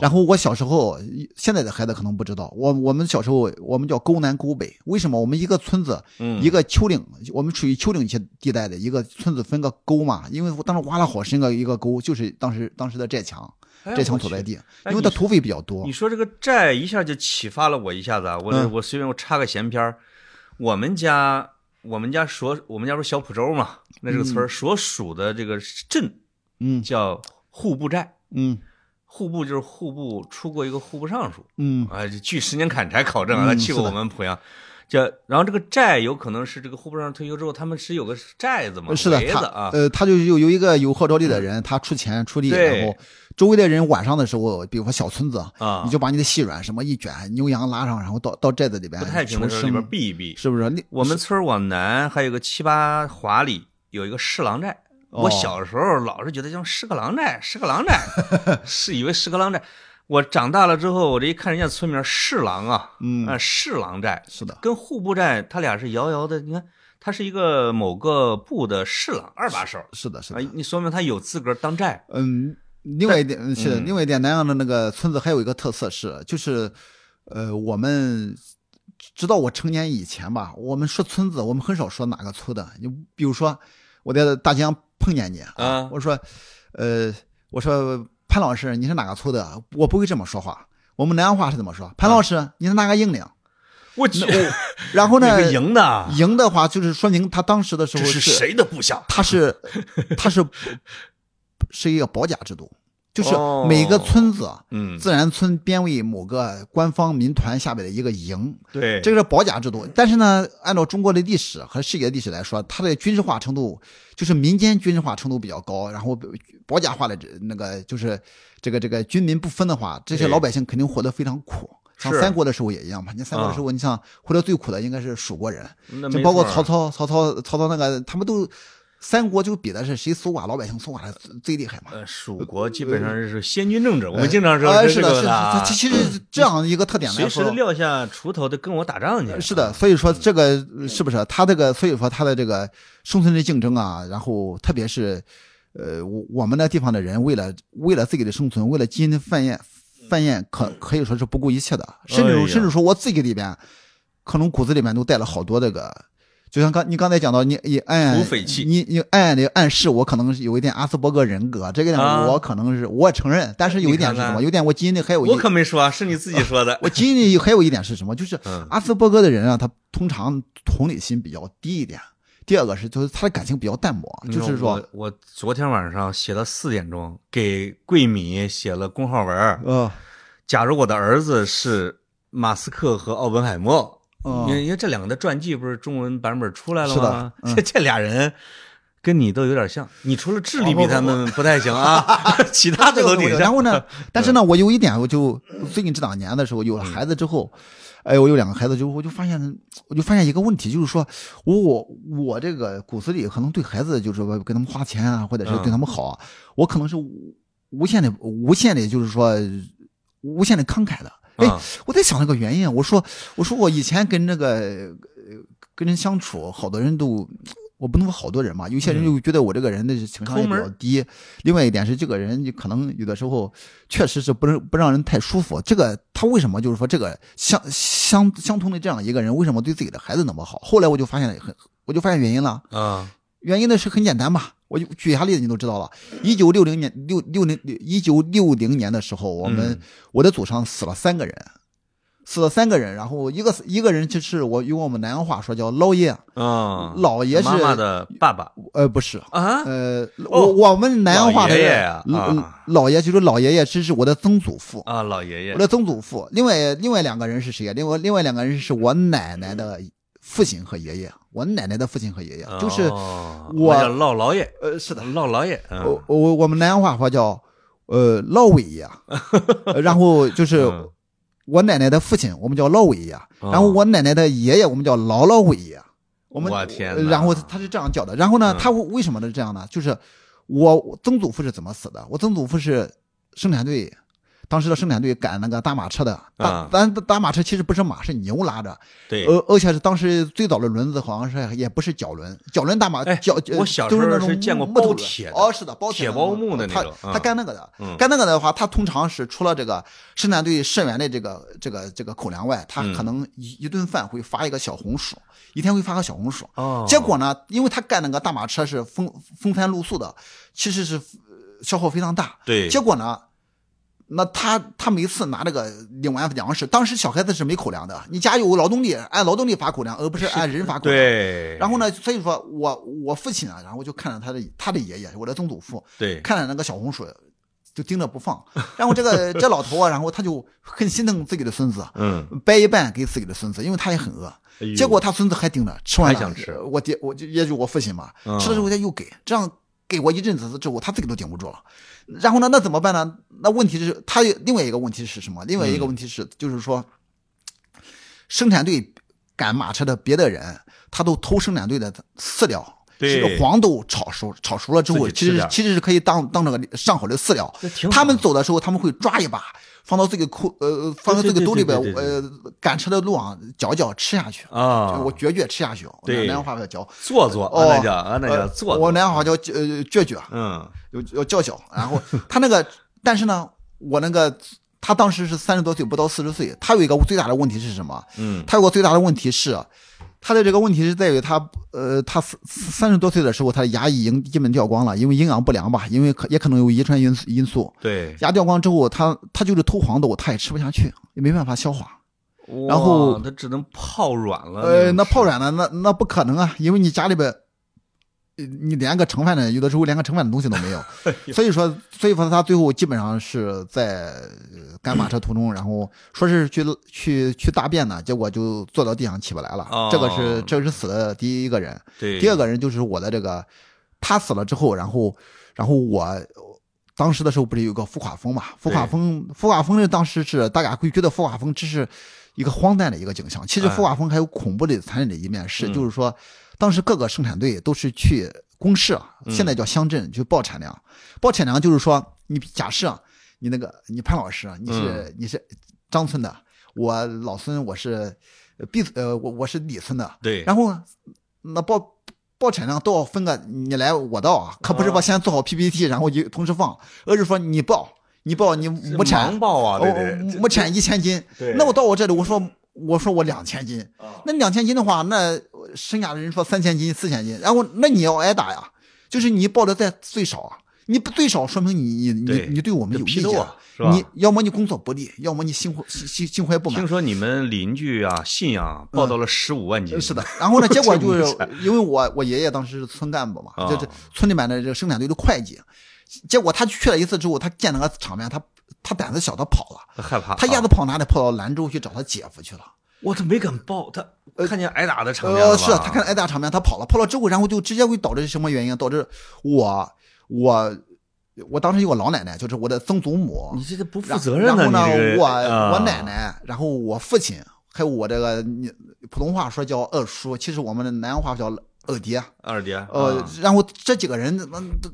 然后我小时候，现在的孩子可能不知道，我我们小时候我们叫沟南沟北。为什么？我们一个村子，一个丘陵，我们处于丘陵区地带的一个村子，分个沟嘛。因为当时挖了好深个一个沟，就是当时当时的寨墙，寨墙所在地。因为它土匪比较多。
你说这个寨一下就启发了我一下子啊！我我随便我插个闲篇儿，我们家。我们家说我们家不是小浦州嘛，那这个村所属的这个镇，
嗯，
叫户部寨，
嗯，
户部就是户部出过一个户部尚书，
嗯，
啊，据十年砍柴考证啊，他去过我们濮阳，叫然后这个寨有可能是这个户部尚书退休之后，他们是有个寨子嘛，
是的，
他啊，
呃，他就有有一个有号召力的人，他出钱出力，然后。周围的人晚上的时候，比如说小村子
啊，
你就把你的细软什么一卷，牛羊拉上，然后到到寨子里边
不太平的时候里边避一避，
是不是？
我们村往南还有个七八华里有一个侍郎寨，我小时候老是觉得叫是个狼寨，是个狼寨，是以为是个狼寨。我长大了之后，我这一看人家村名侍郎啊，
嗯
啊侍郎寨
是的，
跟户部寨他俩是遥遥的。你看，他是一个某个部的侍郎二把手，
是的，是的，
你说明他有资格当寨。
嗯。另外一点是，另外一点，南阳的那个村子还有一个特色是，就是，呃，我们直到我成年以前吧，我们说村子，我们很少说哪个村的。你比如说，我在大江碰见你啊，我说，呃，我说潘老师，你是哪个村的？我不会这么说话。我们南阳话是怎么说？潘老师，你是哪个营的？
我去，
然后呢？
营的，
营的话就是说明他当时的时候
是谁的部下？
他是，他是。是一个保甲制度，就是每个村子，
嗯，
自然村编为某个官方民团下边的一个营，
对，
这个是保甲制度。但是呢，按照中国的历史和世界的历史来说，它的军事化程度就是民间军事化程度比较高，然后保甲化的那个就是这个这个军民不分的话，这些老百姓肯定活得非常苦。像三国的时候也一样嘛。你三国的时候，你像活得最苦的应该是蜀国人，就
就
包括曹操、曹操、曹操那个，他们都三国就比的是谁搜刮老百姓搜刮的最厉害嘛。
呃，蜀国基本上是先军政治，我们经常说
是
的，
是的。其实这样一个特点来
说，随时撂下锄头的跟我打仗去。
是的，所以说这个是不是他这个？所以说他的这个生存的竞争啊，然后特别是。呃，我我们那地方的人为了为了自己的生存，为了基因的繁衍繁衍，可可以说是不顾一切的，甚至甚至说我自己里边，可能骨子里面都带了好多这个，就像刚你刚才讲到，你你暗你你暗暗的暗示我可能是有一点阿斯伯格人格，这个呢我可能是我承认，但是有一点是什么？有点我基因里还有一
我可没说，是你自己说的。
我基因里还有一点是什么？就是阿斯伯格的人啊，他通常同理心比较低一点。第二个是，就是他的感情比较淡漠，就是说，
我昨天晚上写了四点钟，给桂米写了公号文
嗯，
假如我的儿子是马斯克和奥本海默，因为因为这两个的传记不是中文版本出来了
吗？
这这俩人跟你都有点像，你除了智力比他们不太行啊，其他的都挺像。
然后呢，但是呢，我有一点，我就最近这两年的时候有了孩子之后。哎，我有两个孩子，就我就发现，我就发现一个问题，就是说，我我这个骨子里可能对孩子，就是说给他们花钱啊，或者是对他们好，我可能是无限的、无限的，就是说无限的慷慨的。哎，我在想那个原因，我说，我说我以前跟那个跟人相处，好多人都。我不能说好多人嘛，有些人就觉得我这个人的情商也比较低。另外一点是，这个人可能有的时候确实是不能不让人太舒服。这个他为什么就是说这个相相相同的这样一个人，为什么对自己的孩子那么好？后来我就发现很，我就发现原因了。
啊，
原因呢是很简单嘛，我就举一下例子，你都知道了。一九六零年六六零一九六零年的时候，我们我的祖上死了三个人。死了三个人，然后一个一个人就是我用我们南阳话说叫老爷，
啊，
老爷是
妈妈的爸爸，
呃，不是
啊，
呃，我我们南阳话的
爷爷啊，
老爷就是老爷爷，这是我的曾祖父
啊，老爷爷，
我的曾祖父。另外另外两个人是谁呀？另外另外两个人是我奶奶的父亲和爷爷，我奶奶的父亲和爷爷，就是我
叫老老爷，
呃，是的，
老老爷，
我我我们南阳话说叫呃老伟爷，然后就是。我奶奶的父亲，我们叫老伟爷，然后我奶奶的爷爷，我们叫老老伟爷。我们，然后他是这样叫的。然后呢，他为什么是这样呢？就是我曾祖父是怎么死的？我曾祖父是生产队。当时的生产队赶那个大马车的，大咱大马车其实不是马，是牛拉着。
对，
而而且是当时最早的轮子好像是也不是脚轮，脚轮大马脚
我小时候是见过包铁
哦，是的，包
铁包木的那种。
他他干那个的，干那个的话，他通常是除了这个生产队社员的这个这个这个口粮外，他可能一一顿饭会发一个小红薯，一天会发个小红薯。
哦。
结果呢，因为他干那个大马车是风风餐露宿的，其实是消耗非常大。
对。
结果呢？那他他每次拿这个领完粮食，当时小孩子是没口粮的，你家有劳动力，按劳动力发口粮，而不是按人发口粮。
对。
然后呢，所以说我我父亲啊，然后就看着他的他的爷爷，我的曾祖父，
对，
看着那个小红薯，就盯着不放。然后这个这老头啊，然后他就很心疼自己的孙子，
嗯，
掰一半给自己的孙子，因为他也很饿。结果他孙子还盯着，吃完
想吃。
我爹我就也就我父亲嘛，吃了之后他又给，这样给我一阵子之后，他自己都顶不住了。然后呢？那怎么办呢？那问题是，他另外一个问题是什么？另外一个问题是，就是说，生产队赶马车的别的人，他都偷生产队的饲料，是黄豆炒熟，炒熟了之后，其实其实是可以当当那个上好的饲料。他们走的时候，他们会抓一把。放到这个裤呃，放到这个兜里边，呃，赶车的路上嚼嚼吃下去
啊，
我嚼嚼吃下去。
对，
南阳话叫嚼，
做做，
哦，
那叫啊，那叫做。
我南阳话叫呃嚼嚼，
嗯，
要要叫叫。然后他那个，但是呢，我那个他当时是三十多岁，不到四十岁。他有一个最大的问题是什么？
嗯，
他有个最大的问题是。他的这个问题是在于他，呃，他三三十多岁的时候，他的牙已经基本掉光了，因为营养不良吧，因为可也可能有遗传因因素。
对，
牙掉光之后，他他就是偷黄豆，他也吃不下去，也没办法消化。然后
他只能泡软了。
呃，那泡软了，那那不可能啊，因为你家里边。你连个盛饭的，有的时候连个盛饭的东西都没有，所以说，所以说他最后基本上是在赶马车途中，然后说是去去去大便呢，结果就坐到地上起不来了。这个是这是死的第一个人，
对，
第二个人就是我的这个，他死了之后，然后然后我当时的时候不是有个浮夸风嘛？浮夸风，浮夸风是当时是大家会觉得浮夸风只是一个荒诞的一个景象，其实浮夸风还有恐怖的、残忍的一面，是就是说，当时各个生产队都是去公示，现在叫乡镇，就报产量，报产量就是说，你假设你那个你潘老师，你是你是张村的，我老孙我是 B 呃我我是李村的，
对，
然后那报。报产量都要分个你来我到啊，可不是吧？先做好 PPT 然后就同时放，而是说你报你报你亩产
报啊，对对，
亩产一千斤，那我到我这里我说我说我两千斤，那两千斤的话，那剩下的人说三千斤四千斤，然后那你要挨打呀，就是你报的再最少啊。你不最少说明你你你你对我们有意见，你要么你工作不力，要么你心怀心心怀不满。
听说你们邻居啊，信阳报到了十五万斤。
是的，然后呢，结果就是因为我我爷爷当时是村干部嘛，就是村里面的这个生产队的会计，结果他去了一次之后，他见那个场面，他他胆子小，他跑了，
害怕，
他一下子跑哪里？跑到兰州去找他姐夫去了。
我他没敢报，他看见挨打的场面了
是他看挨打场面，他跑了，跑了之后，然后就直接会导致什么原因？导致我。我我当时有个老奶奶，就是我的曾祖母。
你这个不负责任
的！然后呢，我我奶奶，然后我父亲，还有我这个你普通话说叫二叔，其实我们的南阳话叫二爹。
二爹。
呃，然后这几个人那都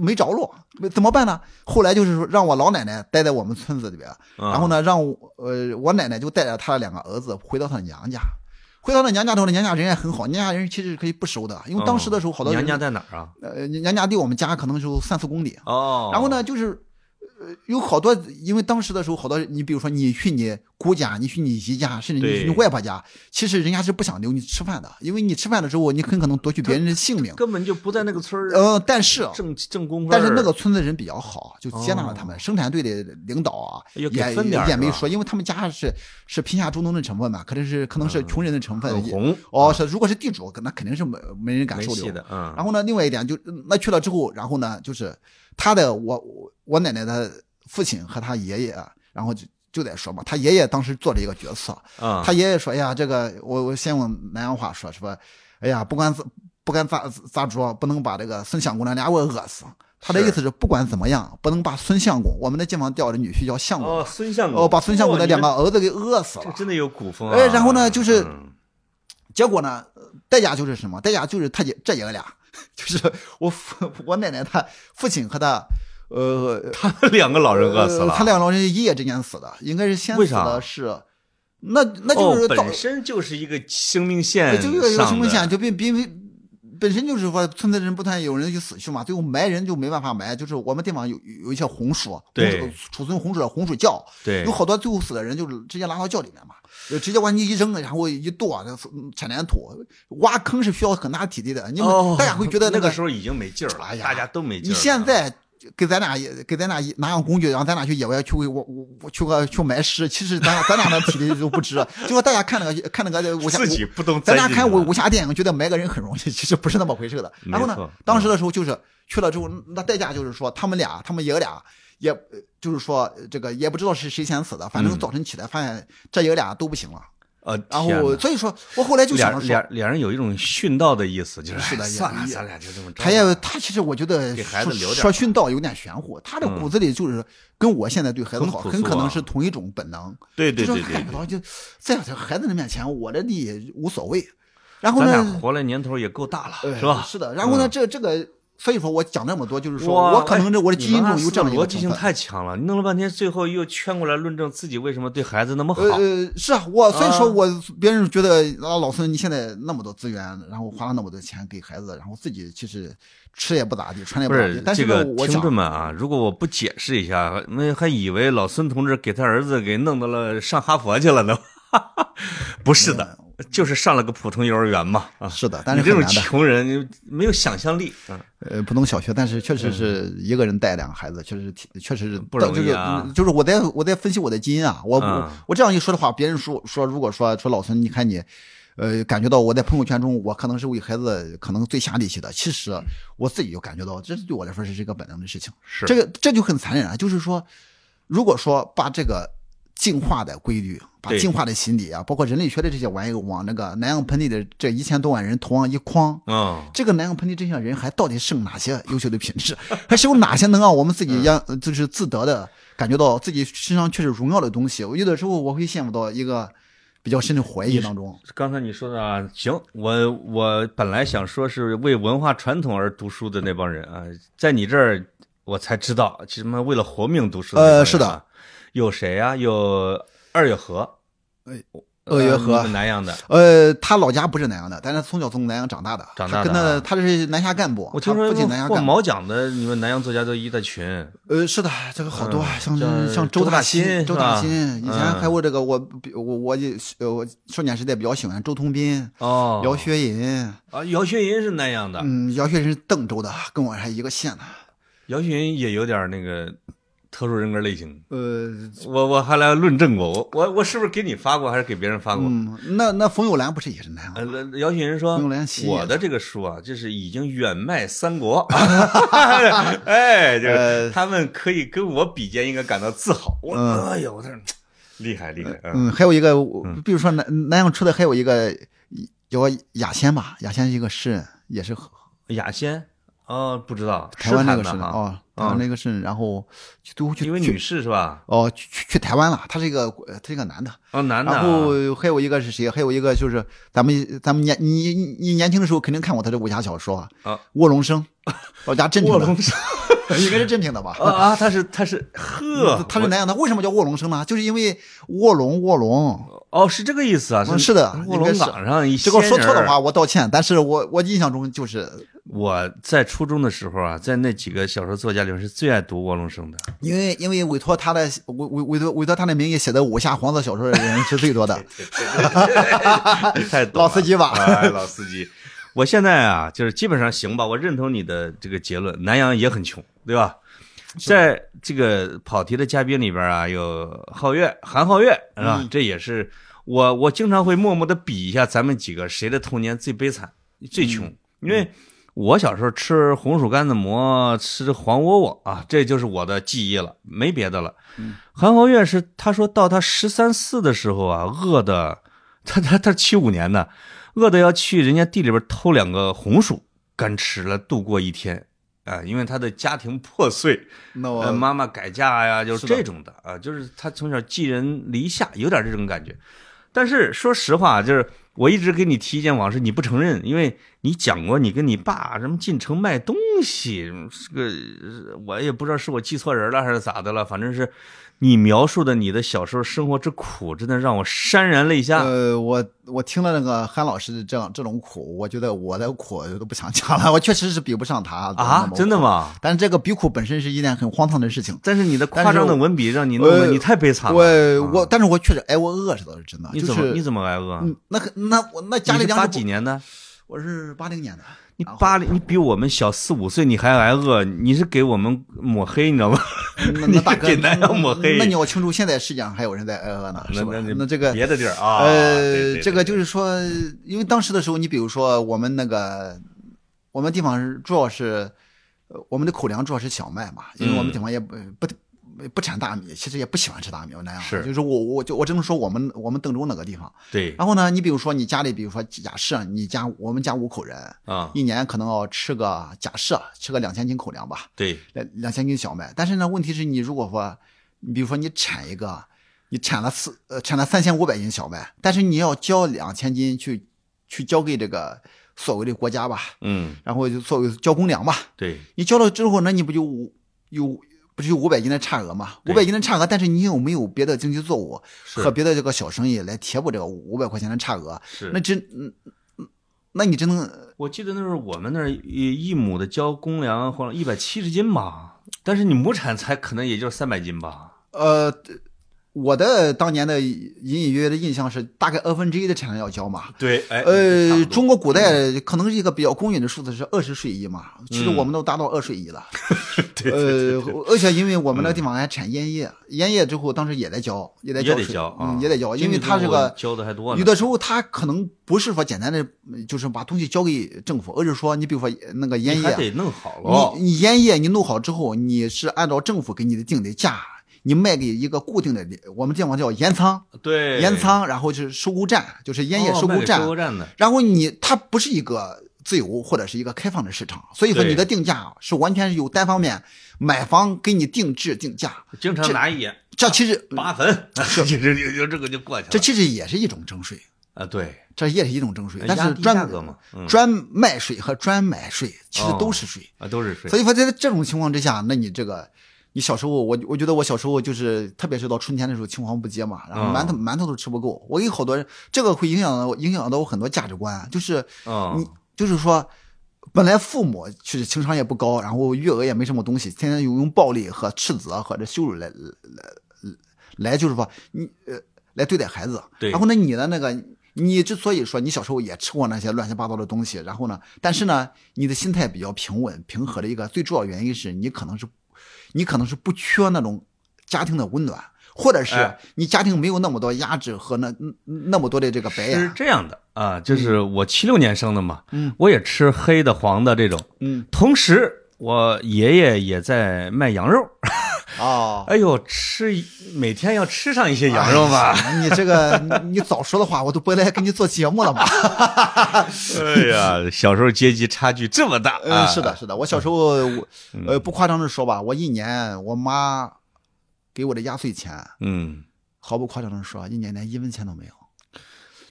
没着落，怎么办呢？后来就是说让我老奶奶待在我们村子里边，然后呢，让呃我奶奶就带着她的两个儿子回到她娘家。回到那娘家头，那娘家人也很好，娘家人其实可以不收的，因为当时的时候好多
娘家在哪儿啊？
呃，娘家离我们家可能就三四公里。
哦。
然后呢，就是呃，有好多，因为当时的时候好多，你比如说你去你姑家，你去你姨家，甚至你去你外婆家，其实人家是不想留你吃饭的，因为你吃饭的时候，你很可能夺去别人的性命。
根本就不在那个村儿。
呃，但是
正正宫。
但是那个村子人比较好，就接纳了他们。生产队的领导啊，也也没说，因为他们家是是贫下中农的成分嘛，可能是可能是穷人的成分。
红
哦，是如果是地主，那肯定是没没人敢收留
的。嗯。
然后呢，另外一点就那去了之后，然后呢，就是他的我我奶奶的父亲和他爷爷，然后就就在说嘛，他爷爷当时做了一个决策。
啊。
他爷爷说：“哎呀，这个我我先用南阳话说，说，哎呀，不管怎不管咋咋着，不能把这个孙相公那俩我饿死。”他的意思是，不管怎么样，不能把孙相公，我们的地方调的女婿叫相公，
哦，孙相公，
哦，把孙相公的两个儿子给饿死了。
这真的有古风啊！
哎，然后呢，就是，结果呢，代价就是什么？代价就是他姐这爷俩，就是我父 我奶奶她父亲和她，呃，
他两个老人饿死了。
他两个老人一夜之间死的，应该是先死的是，那那就是
本身就是一个生命线，
就一个生命线，就比比。本身就是说，村子人不断有人就死去嘛，最后埋人就没办法埋。就是我们地方有有一些红薯，
对，
储存红薯的红薯窖，
对，
有好多最后死的人就是直接拉到窖里面嘛，就直接往你一扔，然后一剁，铲点土，挖坑是需要很大体力的。你们大家会觉得
那
个
时候已经没劲儿了，大家都没劲
儿。你现在。给咱俩给咱俩拿样工具，然后咱俩去野外去我我我去个去埋尸。其实咱咱俩的体力都不值。结果大家看那个看那个武侠，
自己不懂。
咱俩看武武侠电影，觉得埋个人很容易，其实不是那么回事的。然后呢，当时的时候就是去了之后，那代价就是说他们俩，他们爷俩，也就是说这个也不知道是谁先死的，反正早晨起来发现这爷俩都不行了。
呃，
然后所以说，我后来就想
说，两两人有一种殉道的意思，就是
是的，
算了，咱俩就这么。
他也他其实我觉得
给孩子留点
说殉道有点玄乎，他的骨子里就是跟我现在对孩子好，很可能是同一种本能。
对对对
对，就在孩子的面前，我的利益无所谓。然后呢，咱
俩活了年头也够大了，是吧？
是的。然后呢，这这个。所以说我讲那么多，就是说我可能这我的基因中有这样的
逻辑性太强了。你弄了半天，最后又圈过来论证自己为什么对孩子那么好。
呃，是啊，我所以说我别人觉得啊，老孙你现在那么多资源，然后花了那么多钱给孩子，然后自己其实吃也不咋地，穿也不咋地。但
是这个听众们啊，如果我不解释一下，那还以为老孙同志给他儿子给弄到了上哈佛去了呢。不是的。就是上了个普通幼儿园嘛，啊，
是的，但是
这种穷人没有想象力，
嗯，呃，普通小学，但是确实是一个人带两个孩子，确实确实是
不容易啊。
就是我在我在分析我的基因啊，我我我这样一说的话，别人说说，如果说说老孙，你看你，呃，感觉到我在朋友圈中，我可能是为孩子可能最下力气的，其实我自己就感觉到，这对我来说是一个本能的事情，
是
这个这就很残忍啊，就是说，如果说把这个进化的规律。把进化的心理啊，包括人类学的这些玩意儿，往那个南洋盆地的这一千多万人头上一框，
嗯，
这个南洋盆地这些人还到底剩哪些优秀的品质，还是有哪些能让我们自己让就是自得的感觉到自己身上确实荣耀的东西？我有的时候我会陷入到一个比较深的怀疑当中。
刚才你说的啊，行，我我本来想说是为文化传统而读书的那帮人啊，在你这儿我才知道，其实嘛为了活命读书
呃是的。
有谁啊？有二月河，
哎二月河。
呃南阳的，
呃，他老家不是南阳的，但是从小从南阳长大的，
长大的
他跟
啊。
他他是南下干部，
我听说
他父亲南下干部。
毛奖的，你们南阳作家都一大群。
呃，是的，这个好多，啊，像
像
像
周大
大
新
周大新，以前
嗯。
还有这个我我我我少年时代比较喜欢周通斌、
哦，
姚雪银，
啊，姚雪银是南阳的，
嗯，姚雪银是邓州的，跟我还一个县的。
姚雪银也有点那个特殊人格类型。
呃，
我我还来论证过，我我我是不是给你发过，还是给别人发过？
嗯，那那冯友兰不是也是南阳
呃
的？，
姚雪人说
用来吸：“
我的这个书啊，就是已经远迈三国，哎，就是
呃
他们可以跟我比肩，应该感到自豪。我
嗯
哎呦，我这厉害厉害，嗯
嗯，还有一个，比如说南南阳出的还有一个叫雅仙吧，雅仙是一个诗人，也是
雅仙哦，不知道
台湾那个诗人
诗坛的哈，
哦，台湾那个是，然后去都去去
一位女士是吧？
哦去去去台湾了，他是一个呃他是一个男的，
哦，男的啊，
然后还有一个是谁？还有一个就是咱们咱们年你你你年轻的时候肯定看过他的武侠小说
啊，
卧龙生，老家镇平的，
卧龙生
应该是镇平的吧？
啊啊，他是他是呵，
他是南阳的，为什么叫卧龙生呢？就是因为卧龙卧龙。
哦，是这个意思啊？
嗯是的
卧龙岗上一
这个说错的话，我道歉。但是我我印象中就是
我在初中的时候啊，在那几个小说作家里面是最爱读卧龙生的。
因为因为委托他的委委委托委托他的名义写的武侠黄色小说的人是最多的。
你太懂
老司机吧
哎，老司机。我现在啊，就是基本上行吧，我认同你的这个结论，南阳也很穷，对吧？在这个跑题的嘉宾里边啊，有皓月、韩皓月，是吧？
嗯
这也是我我经常会默默的比一下咱们几个谁的童年最悲惨、最穷，
嗯
因为我小时候吃红薯干子馍，吃黄窝窝啊，这就是我的记忆了，没别的了。韩红月是他说到他十三四的时候啊，饿的他他他七五年的，饿的要去人家地里边偷两个红薯干吃了度过一天啊，因为他的家庭破碎，
那
呃，妈妈改嫁呀，就是这种的啊，就是他从小寄人篱下，有点这种感觉。但是说实话，就是我一直给你提一件往事，你不承认，因为你讲过你跟你爸什么进城卖东西，这个呃我也不知道是我记错人了还是咋的了，反正是你描述的你的小时候生活之苦，真的让我潸然泪下。
呃，我我听了那个韩老师的这样这种苦，我觉得我的苦都不想讲了，我确实是比不上他
啊，真的？吗？
但是这个比苦本身是一件很荒唐的事情。
但是你的夸张的文笔让你弄得
呃
你太悲惨了。
我我，
啊
但是我确实挨过饿，这倒是真的。
你
就是
怎么你怎么挨饿？
嗯，那那我那家里
你是八
粮食不
几年的？
我是八零年的。
你八零，你比我们小四五岁，你还挨饿，你是给我们抹黑，你知道吗？你
那那大哥，
给南阳抹黑
那你要清楚，现在世界上还有人在挨饿呢，是吧？
那
这个
别的地儿啊，对
呃，
对
这个就是说，因为当时的时候，你比如说我们那个，我们地方是主要是，呃我们的口粮主要是小麦嘛，因为我们地方也不不不产大米，其实也不喜欢吃大米，那样
是
就是我我就我只能说我们我们邓州那个地方。
对
然后呢，你比如说你家里，比如说假设你家我们家五口人，
啊，
一年可能要吃个假设吃个两千斤口粮吧，
对
两两千斤小麦。但是呢，问题是你如果说，你比如说你产一个，你产了四呃产了三千五百斤小麦，但是你要交两千斤去去交给这个所谓的国家吧，
嗯
然后就作为交公粮吧。
对
你交了之后，那你不就五有不是有五百斤的差额吗？五百斤的差额，但是你有没有别的经济作物和别的这个小生意来贴补这个五百块钱的差额？
是
那。真那你真能
我记得那时候我们那儿一一亩的交公粮或者一百七十斤吧，但是你亩产才可能也就三百斤吧。
呃，我的当年的隐隐约约的印象是，大概二分之一的产量要交嘛。
对，哎，
呃，中国古代可能是一个比较公允的数字是二十税一嘛，其实
嗯
我们都达到二税一了。
对
呃，而且因为我们那个地方还产烟叶，烟叶之后当时也在交，也
在
交税，
得交
也得交，因为
经济生活
它这个
交的还多呢。
有的时候它可能不是说简单的就是把东西交给政府，而是说你比如说那个烟叶，
你得弄好了。
你你烟叶你弄好之后，你是按照政府给你的定的价，你卖给一个固定的，我们地方叫盐仓，
对，
盐仓，然后就是收购站，就是烟叶收购
站，收
购
站的。
然后你它不是一个自由或者是一个开放的市场，所以说你的定价是完全是由单方面买方给你定制定价，
经常拿一，
这其实
八分，就就就这个就过去了。
这其实也是一种征税
啊，对，
这也是一种征税，但是专专卖税和专买税其实都是税
啊，都是税。
所以说在这种情况之下，那你这个。你小时候，我我觉得我小时候就是，特别是到春天的时候，青黄不接嘛，然后馒头馒头都吃不够。我有好多人，这个会影响到影响到我很多价值观，就是你就是说，本来父母其实情商也不高，然后月额也没什么东西，天天用用暴力和斥责和这羞辱来来来，就是说你呃来对待孩子。
对。
然后呢，你的那个，你之所以说你小时候也吃过那些乱七八糟的东西，然后呢，但是呢，你的心态比较平稳平和的一个最主要原因是你可能是。你可能是不缺那种家庭的温暖，或者是你家庭没有那么多压制和那那么多的这个白眼。
是这样的啊，就是我七六年生的嘛，
嗯，
我也吃黑的黄的这种，
嗯，
同时我爷爷也在卖羊肉。
哦，
哎呦，吃每天要吃上一些羊肉嘛。
你这个，你早说的话，我都不来给你做节目了嘛。
哎呀，小时候阶级差距这么大。
嗯，是的，是的。我小时候，呃，不夸张的说吧，我一年我妈给我的压岁钱，
嗯，
毫不夸张的说，一年连一分钱都没有。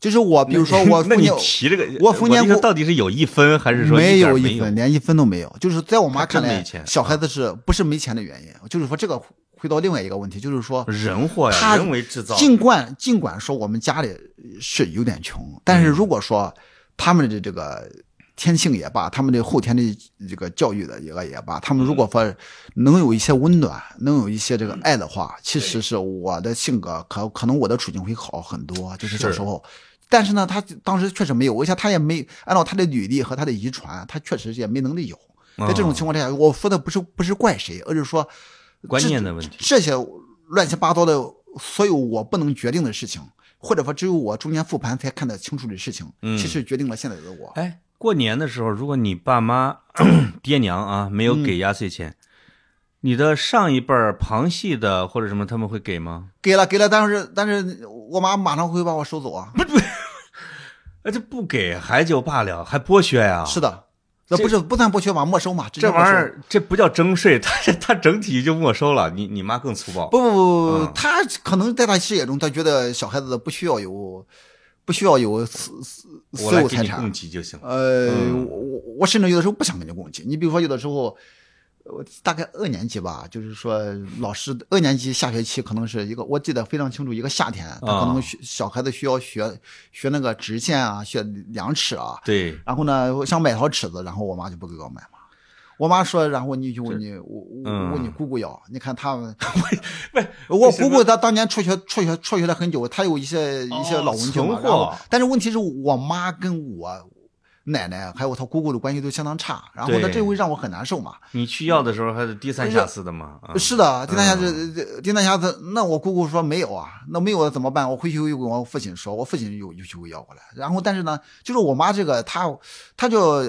就是我，比如说我，
那你提这个，
我逢年过
到底是有一分还是说
没
有
一分，连一分都没有？就是在我妈看来，小孩子是不是没钱的原因？就是说这个回到另外一个问题，就是说
人祸呀，人为制造。
尽管尽管说我们家里是有点穷，但是如果说他们的这个天性也罢，他们的后天的这个教育的一个也罢，他们如果说能有一些温暖，能有一些这个爱的话，其实是我的性格可可能我的处境会好很多。就是小时候。但是呢，他当时确实没有，我想他也没按照他的履历和他的遗传，他确实也没能力有。在这种情况之下，我说的不是不是怪谁，而是说
观念的问题。
这些乱七八糟的所有我不能决定的事情，或者说只有我中间复盘才看得清楚的事情，其实决定了现在的我。
哎，过年的时候，如果你爸妈 爹娘啊没有给压岁钱。你的上一辈儿旁系的或者什么他们会给吗？
给了，给了，但是但是我妈马上会把我收走啊！
不不，那这不给还就罢了，还剥削呀？
是的，那不是不算剥削吧？没收嘛？
这玩意儿这不叫征税，他他整体就没收了。你你妈更粗暴？
不不不不，他可能在他视野中，他觉得小孩子不需要有不需要有私私私有财产
供给就行。
呃，我我甚至有的时候不想跟你供给。你比如说有的时候。我大概二年级吧，就是说老师二年级下学期可能是一个，我记得非常清楚，一个夏天，他可能学小孩子需要学学那个直线啊，学量尺啊。
对。
然后呢，我想买套尺子，然后我妈就不给我买嘛。我妈说，然后你就问你，我问你姑姑要。你看他们，我姑姑她当年辍学辍学辍学了很久，她有一些一些老文件嘛。然后，但是问题是我妈跟我。奶奶还有他姑姑的关系都相当差，然后呢，这会让我很难受嘛。
你去要的时候还是低三下四的嘛？
是的，低三下四，低三下四。那我姑姑说没有啊，那没有怎么办？我回去又跟我父亲说，我父亲又又去要过来。然后，但是呢，就是我妈这个，她她就，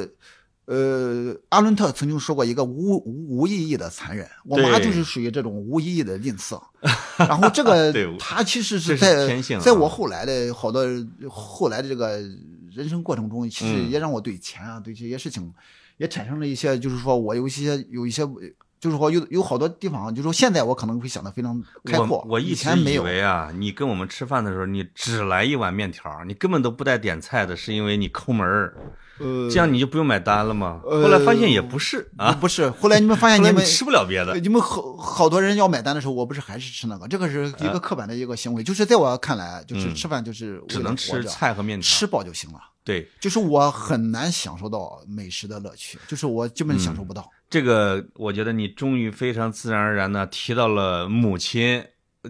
呃，阿伦特曾经说过一个无无无意义的残忍。我妈就是属于这种无意义的吝啬。然后这个，她其实是在在我后来的好多后来的这个。人生过程中，其实也让我对钱啊，对这些事情，也产生了一些，就是说我有一些有一些，就是说有有好多地方，就是说现在我可能会想的非常开阔。
我以
前
以为啊，你跟我们吃饭的时候，你只来一碗面条，你根本都不带点菜的，是因为你抠门儿。
呃，
这样你就不用买单了吗？后来发现也不是啊，
不是。后来你们发现 你们
吃不了别的，
你们好好多人要买单的时候，我不是还是吃那个？这个是一个刻板的一个行为，就是在我看来，就是吃饭就是
只能吃菜和面条，
吃饱就行了。
对，
就是我很难享受到美食的乐趣，就是我基本享受不到。
这个我觉得你终于非常自然而然的提到了母亲，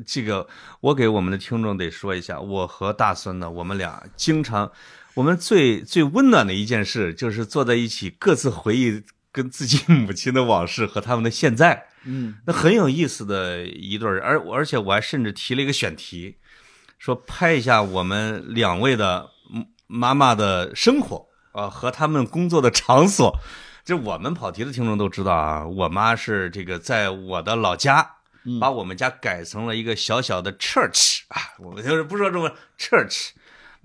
这个我给我们的听众得说一下，我和大孙呢，我们俩经常，我们最最温暖的一件事就是坐在一起，各自回忆跟自己母亲的往事和他们的现在，
嗯，
那很有意思的一对儿，而而且我还甚至提了一个选题，说拍一下我们两位的。妈妈的生活啊，和他们工作的场所，这我们跑题的听众都知道啊。我妈是这个在我的老家，把我们家改成了一个小小的 church 啊，我们就是不说中文 church。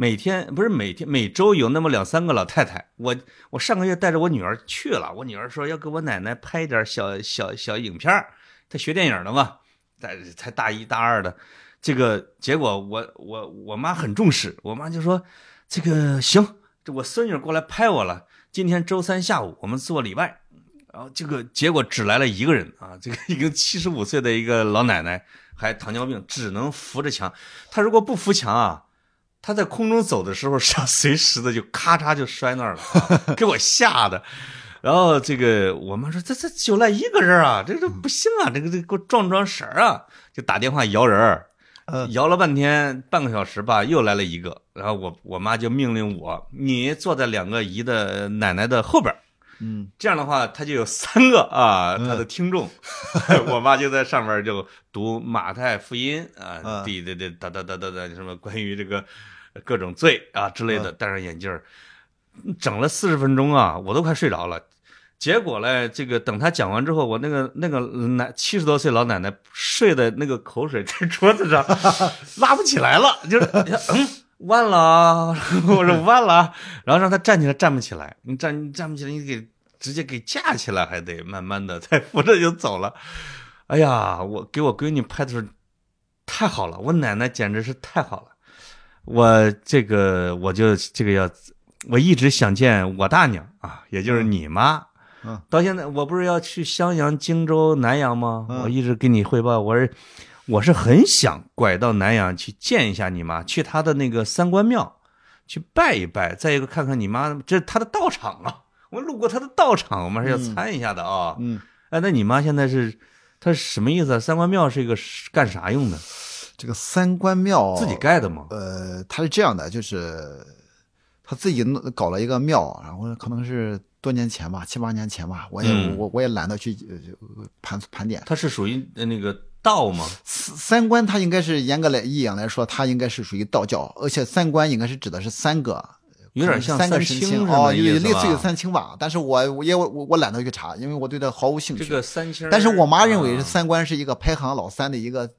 每天不是每天每周有那么两三个老太太，我我上个月带着我女儿去了，我女儿说要给我奶奶拍点小小小影片她学电影的嘛，在才大一大二的，这个结果我我我妈很重视，我妈就说这个行，这我孙女过来拍我了，今天周三下午我们做礼拜，然后这个结果只来了一个人啊，这个一个七十五岁的一个老奶奶，还糖尿病，只能扶着墙，她如果不扶墙啊。他在空中走的时候，像随时的就咔嚓就摔那儿了，给我吓的。然后这个我妈说：“这这就来一个人啊，这这不行啊，这个这给我壮壮神儿啊！”就打电话摇人儿，摇了半天，半个小时吧，又来了一个。然后我我妈就命令我：“你坐在两个姨的奶奶的后边
嗯，
这样的话，他就有三个啊，他的听众。我妈就在上面就读马太福音啊，滴滴滴，哒哒哒哒哒，什么关于这个。各种罪啊之类的，戴上眼镜儿，整了四十分钟啊，我都快睡着了。结果嘞，这个等他讲完之后，我那个那个奶七十多岁老奶奶睡的那个口水在桌子上 拉不起来了，就是嗯完了，我说完了，然后让他站起来站不起来，你站站不起来，你给直接给架起来，还得慢慢的 再扶着就走了。哎呀，我给我闺女拍的时候太好了，我奶奶简直是太好了。我这个我就这个要，我一直想见我大娘啊，也就是你妈。
嗯，
到现在我不是要去襄阳、荆州、南阳吗？我一直跟你汇报，我是我是很想拐到南阳去见一下你妈，去她的那个三官庙去拜一拜，再一个看看你妈，这是她的道场啊。我路过他的道场，我们是要参一下的啊。
嗯，
哎，那你妈现在是她是什么意思？三官庙是一个干啥用的？
这个三官庙
自己盖的吗？
呃，他是这样的，就是他自己搞了一个庙，然后可能是多年前吧，七八年前吧，我也我我也懒得去盘盘点。
他是属于那个道吗？
三三观，它应该是严格来意义上来说，它应该是属于道教，而且三观应该是指的是三个，
有点像
三个神清哦，
有
类似于三清吧。但是我我也我我懒得去查，因为我对它毫无兴趣。
这个三清，
但是我妈认为是三观是一个排行老三的一个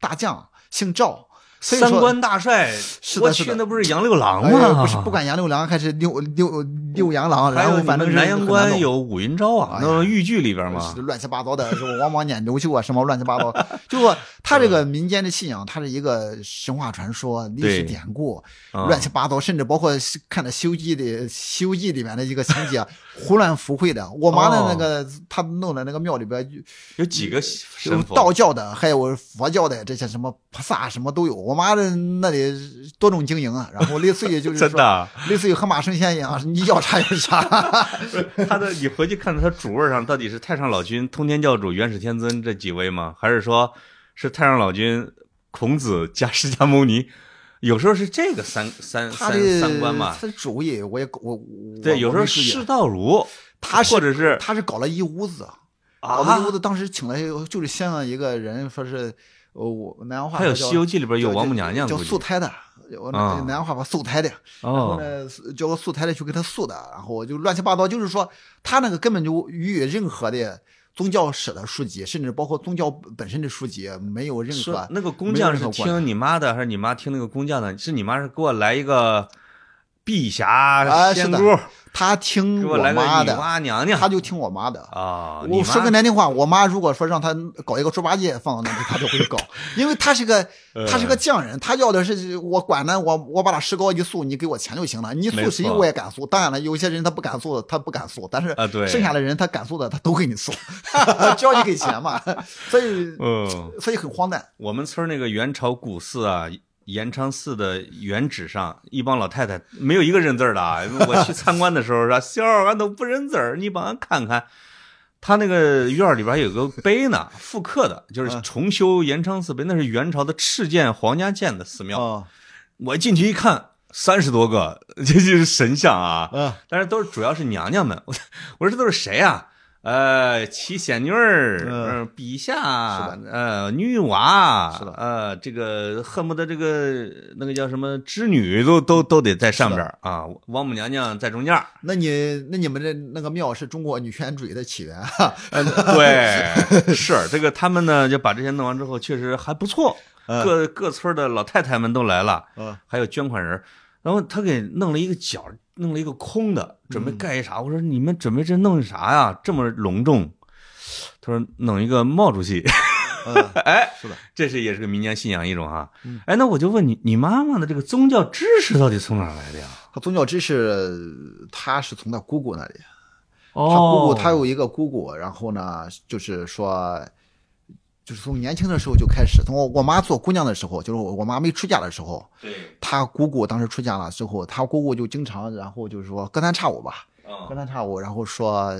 大将。姓赵，
三观大帅，
我
去，那不是杨六郎吗？
不是，不管杨六郎 还是六六六杨郎，然后反正
南阳关有武云昭啊，那豫剧里边嘛，
乱七八糟的，什么王莽撵刘秀啊，什么乱七八糟。就说他这个民间的信仰，他是一个神话传说、历史典故，乱七八糟，甚至包括看的《西游记》的《西游记》里面的一个情节，胡乱附会的。我妈的那个，她弄的那个庙里边
有几个神
佛，道教的，还有佛教的，这些什么菩萨什么都有。我妈的那里多种经营啊，然后类似于就是
说，
类似于河马圣仙一样，你要啥有啥。
他的，你回去看他主位上到底是太上老君、通天教主、元始天尊这几位吗？还是说是太上老君、孔子加释迦牟尼？有时候是这个三三三三观嘛。
他的主意我也我
对，有时候释道儒，
他
或者是
他是搞了一屋子，搞了一屋子，当时请了就是香港一个人，说是呃我南阳话
还有《西游记》里边有王母娘娘
叫素胎的。我南阳话把素胎的，然后呢叫个素胎的去给他素的，然后就乱七八糟，就是说他那个根本就与任何的宗教史的书籍，甚至包括宗教本身的书籍没有任何。
那个工匠是听你妈的，还是你妈听那个工匠的？是你妈是给我来一个碧霞仙姑。
他听我妈的，
娘娘，
他就听我妈的
啊。
我说个难听话，我妈如果说让他搞一个猪八戒放到那里，他就会搞，因为他是个他是个匠人，他要的是我管呢，我我把他石膏一塑，你给我钱就行了。你塑谁我也敢塑。当然了，有些人他不敢塑，他不敢塑，但是
啊，对，
剩下的人他敢塑的，他都给你塑，只要你给钱嘛。所以，嗯，所以很荒诞。
我们村那个元朝古寺啊。延昌寺的原址上，一帮老太太没有一个认字的啊！我去参观的时候说：“小儿俺都不认字儿，你帮俺看看。”他那个院里边有个碑呢，复刻的，就是重修延昌寺碑，那是元朝的敕建皇家建的寺庙。我进去一看，三十多个，这就是神像啊！但是都是主要是娘娘们。我我说这都是谁啊？呃，七仙女儿，嗯，陛下，呃，女娲，
是的，
呃，这个恨不得这个那个叫什么织女都都都得在上边啊，王母娘娘在中间。
那你那你们这那个庙是中国女权主义的起源啊？
对，是这个他们呢就把这些弄完之后，确实还不错，各各村的老太太们都来了，
嗯，
还有捐款人，然后他给弄了一个角。弄了一个空的，准备盖一啥？我说你们准备这弄啥呀？这么隆重？他说弄一个毛主席。哎，
是的，
这是也是个民间信仰一种啊。哎，那我就问你，你妈妈的这个宗教知识到底从哪来的呀？
她宗教知识，她是从她姑姑那里。
哦，
她姑姑，她有一个姑姑，然后呢，就是说。就是从年轻的时候就开始，从我我妈做姑娘的时候，就是我我妈没出嫁的时候，
对，
她姑姑当时出嫁了之后，她姑姑就经常，然后就是说隔三差五吧，隔三差五，然后说，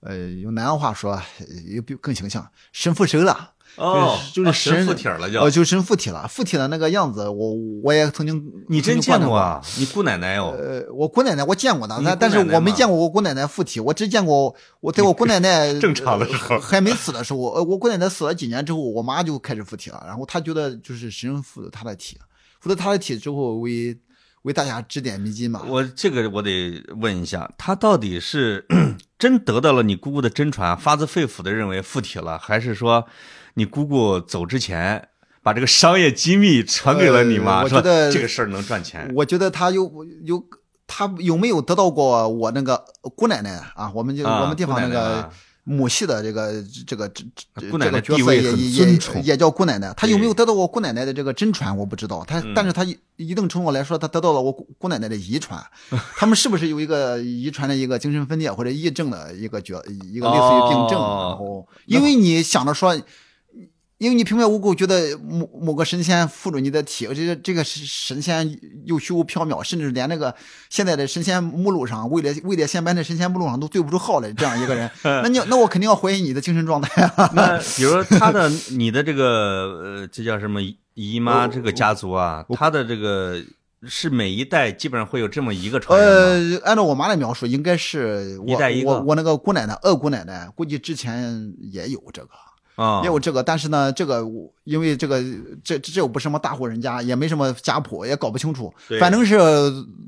呃，用南阳话说，又更形象，神附身了。
哦，
就是
神附体了，
就哦，就神附体了，附体的那个样子，我我也曾经，
你真见过啊？你姑奶奶哦？
呃，我姑奶奶我见过的，但但是我没见过我姑奶奶附体，我只见过我在我姑奶奶
正常的时候
还没死的时候，呃，我姑奶奶死了几年之后，我妈就开始附体了，然后她觉得就是神附她的体，附的她的体之后为为大家指点迷津嘛。
我这个我得问一下，她到底是 真得到了你姑姑的真传，发自肺腑的认为附体了，还是说？你姑姑走之前，把这个商业机密传给了你妈，
说
这个事儿能赚钱。
我觉得他有有，他有没有得到过我那个姑奶奶啊？我们就我们地方那个。母系的这个这个这这这个角色也也也叫姑奶奶，他有没有得到过姑奶奶的这个真传我不知道，她但是他一定程度来说，他得到了我姑奶奶的遗传，他们是不是有一个遗传的一个精神分裂或者癔症的一个角一个类似于病症？然后因为你想着说。因为你平白无故觉得某某个神仙附着你的体，这个这个神仙又虚无缥缈，甚至连那个现在的神仙目录上位列位列仙班的神仙目录上都对不出号来，这样一个人，那你那我肯定要怀疑你的精神状态
啊。那 比如说他的你的这个呃，这叫什么姨妈这个家族啊，他的这个是每一代基本上会有这么一个传
人呃，按照我妈的描述，应该是
一代一
个。我我那个姑奶奶，二姑奶奶，估计之前也有这个。
啊，
也有这个，但是呢，这个因为这个这这又不是什么大户人家，也没什么家谱，也搞不清楚。反正是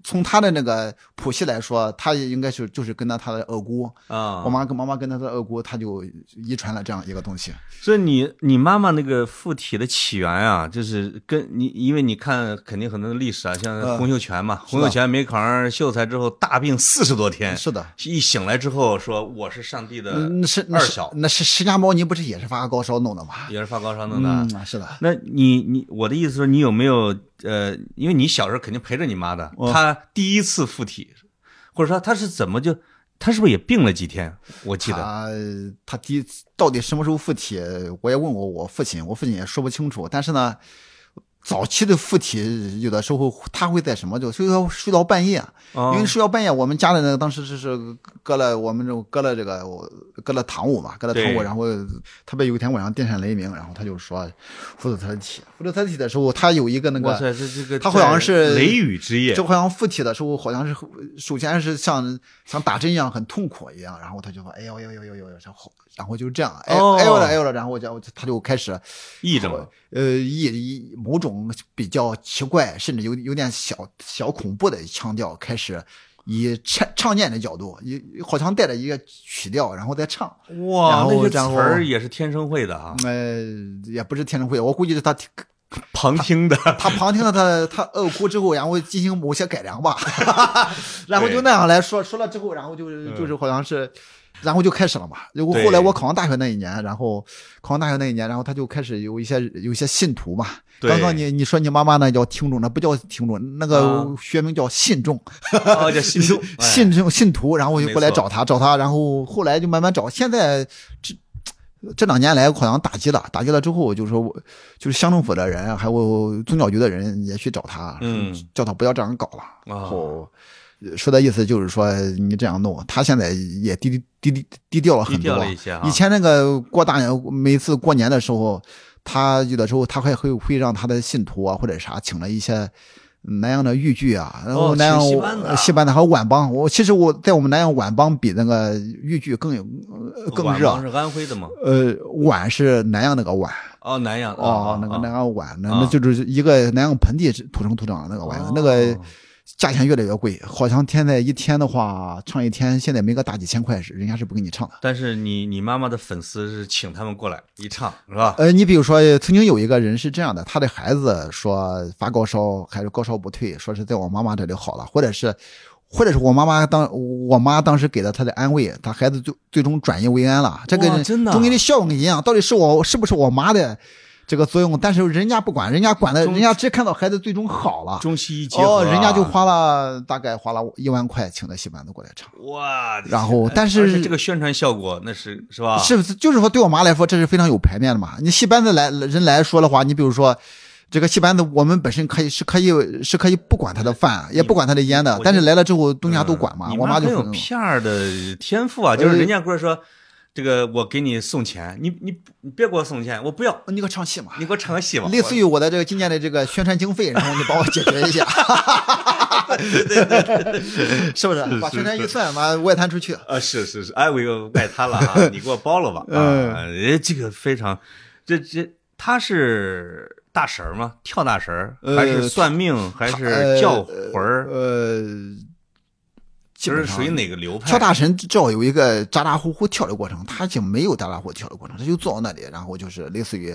从他的那个谱系来说，他应该是就是跟着他的二姑
啊，
我妈跟妈妈跟他的二姑，他就遗传了这样一个东西。
所以你你妈妈那个附体的起源啊，就是跟你，因为你看肯定很多历史啊，像洪秀全嘛，洪秀全没考上秀才之后大病四十多天，
是的，
一醒来之后说我是上帝的二小，
那是释迦牟尼不是也是发。发高烧弄的嘛，
也是发高烧弄
的。嗯，是的。
那你你我的意思说，你有没有呃，因为你小时候肯定陪着你妈的，她第一次附体，或者说她是怎么就，她是不是也病了几天？我记得
她她第一次到底什么时候附体，我也问过我父亲，我父亲也说不清楚。但是呢。早期的附体，有的时候他会在什么？就睡到睡到半夜，因为睡到半夜，我们家的那个当时是是搁了我们这搁了这个搁了堂屋嘛，搁了堂屋，然后特别有一天晚上电闪雷鸣，然后他就说附着他的体，附着他的体的时候，他有一个那个，
这这个
他好像是
雷雨之夜，
就好像附体的时候，好像是首先是像像打针一样很痛苦一样，然后他就说哎呦呦呦呦呦，然后然后就这样，哎哎呦了哎呦了，然后我就他就开始
癔症了，
呃癔一某种。比较奇怪，甚至有有点小小恐怖的腔调，开始以唱唱念的角度，也好像带着一个曲调，然后再唱。
哇，
那
些词儿也是天生会的啊？
呃，也不是天生会，我估计是他
旁听的，
他旁听了他他二姑之后，然后进行某些改良吧，然后就那样来说说了之后，然后就就是好像是。然后就开始了嘛。如果后来我考上大学那一年，然后考上大学那一年，然后他就开始有一些有一些信徒嘛。刚刚你你说你妈妈那叫听众，那不叫听众，那个学名叫信众。
叫信众，
信众信徒，然后就过来找他，找他，然后后来就慢慢找。现在这这两年来好像打击了，打击了之后，就是说，就是乡政府的人还有宗教局的人也去找他，
嗯，
叫他不要这样搞了。然后。说的意思就是说，你这样弄，他现在也低低低低低调了很多。以前那个过大年，每次过年的时候，他有的时候他还会会让他的信徒啊或者啥，请了一些南阳的豫剧啊，然后
哦
南阳
挺戏班的
戏班的还有晚帮。我其实我在我们南阳晚帮比那个豫剧更有呃更热
晚帮。是安徽的吗？
呃，皖是南阳那个皖，
哦，南阳
哦，那个南
南
阳皖，那
啊
那就是一个南阳盆地土生土长的那个皖，那个价钱越来越贵，好像现在一天的话唱一天，现在没个大几千块是，人家是不给你唱的。
但是你你妈妈的粉丝是请他们过来一唱是吧？
呃，你比如说，曾经有一个人是这样的，他的孩子说发高烧还是高烧不退，说是在我妈妈这里好了，或者是，或者是我妈妈当我妈当时给了他的安慰，他孩子最最终转危为安了。这个
真的啊
中间的效应一样，到底是我是不是我妈的这个作用？但是人家不管，人家管的，人家只看到孩子最终好了。
中西医结合啊，
哦，人家就花了大概花了一万块请的戏班子过来唱，
哇，
然后但是
这个宣传效果那是是吧？
是不是？就是说，对我妈来说，这是非常有排面的嘛。你戏班子来人来说的话，你比如说，这个戏班子，我们本身可以是可以是可以不管他的饭，也不管他的烟的，但是来了之后，东家都管嘛。
你
我妈就
很有
很
片儿的天赋啊，就是人家不是说，这个我给你送钱，你你你别给我送钱，我不要，
你给我唱戏嘛，
你给我唱个戏嘛。
类似于我的这个今年的这个宣传经费，然后你帮我解决一下，是不是？把宣传预算嘛外摊出去。
啊，是是是，哎，我又外摊了啊，你给我包了吧啊，哎，这个非常，这这他是大神儿吗？跳大神还是算命，还是
呃
叫魂儿？
呃，基本上
是属于哪个流派？
跳大神至少有一个咋咋呼呼跳的过程，他就没有咋咋呼呼跳的过程，他就坐到那里，然后就是类似于，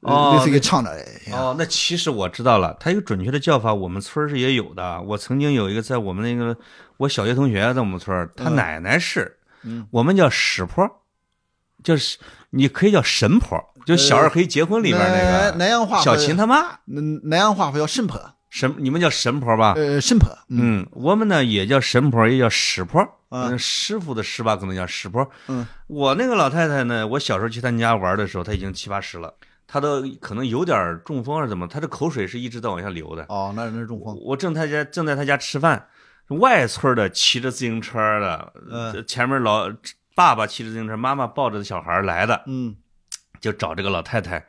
哦
类似于唱着哎呀
哦，那其实我知道了，它有准确的叫法，我们村儿是也有的。我曾经有一个在我们那个我小学同学在我们村儿，他
嗯
奶奶是，
嗯
我们叫屎婆，就是你可以叫神婆，就小二黑结婚里边那
南
个
南阳话
小秦他妈
南南阳话叫神婆，
神，你们叫神婆吧？
呃，神婆，
嗯，我们呢也叫神婆，也叫师婆。
嗯
嗯，师傅的师吧，可能叫师婆。
嗯，
我那个老太太呢，我小时候去她家玩的时候，她已经七八十了，她都可能有点中风还是怎么，她的口水是一直在往下流的。
哦，那那是中风，
我正他家正在他家吃饭，外村的骑着自行车的，
嗯
前面老爸爸骑着自行车，妈妈抱着小孩来的，
嗯
就找这个老太太。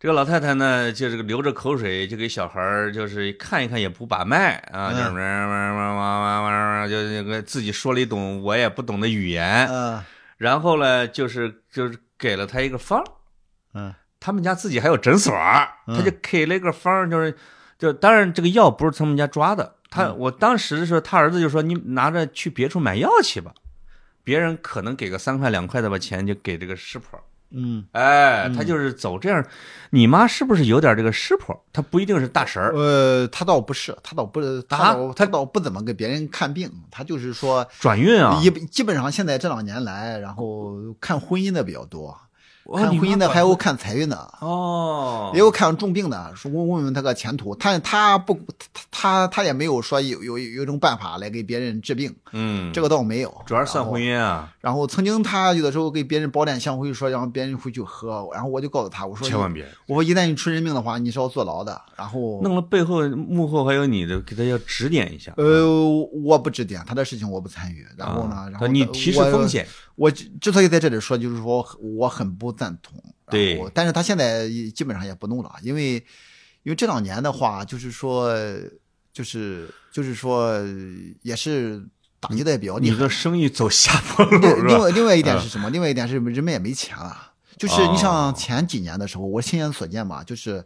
这个老太太呢，就这个流着口水，就给小孩儿就是看一看也不把脉啊，
嗯。
就是哇哇哇哇哇，就那个自己说了一种我也不懂的语言，
嗯。
然后呢，就是就是给了他一个方儿，
嗯。
他们家自己还有诊所他就给了一个方儿，就是就当然这个药不是他们家抓的，他
嗯。
我当时的时候，他儿子就说你拿着去别处买药去吧，别人可能给个三块两块的把钱就给这个师婆，
嗯，
哎，他就是走这样，你妈是不是有点这个师婆？她不一定是大神儿，
呃，他倒不是，他倒不，他
啊？
倒他倒不怎么给别人看病，他就是说，
转运啊，
一基本上现在这两年来，然后看婚姻的比较多，看婚姻的还有看财运的，
哦，
也有看重病的，说问问问他个前途，他他不他他他也没有说有有有一种办法来给别人治病，
嗯，
这个倒没有，
主要是算婚
姻。
啊，
然后曾经他有的时候给别人包点香灰，说让别人回去喝，然后我就告诉他，我说
千万别
我说一旦你出人命的话，你是要坐牢的。然后
弄了背后幕后还有你的，给他要指点一下。
呃，我不指点他的事情，我不参与。然后呢，
啊
然后
你提示风险，
我之之所以在这里说，就是说我很不赞同。
对
但是他现在基本上也不弄了，因为因为这两年的话，就是说，就是就是说，也是打击的也比较厉害
你的。生意走下坡路
另外另外一点是什么？另外一点是人们也没钱了。就是你
哦
像前几年的时候，我亲眼所见嘛，就是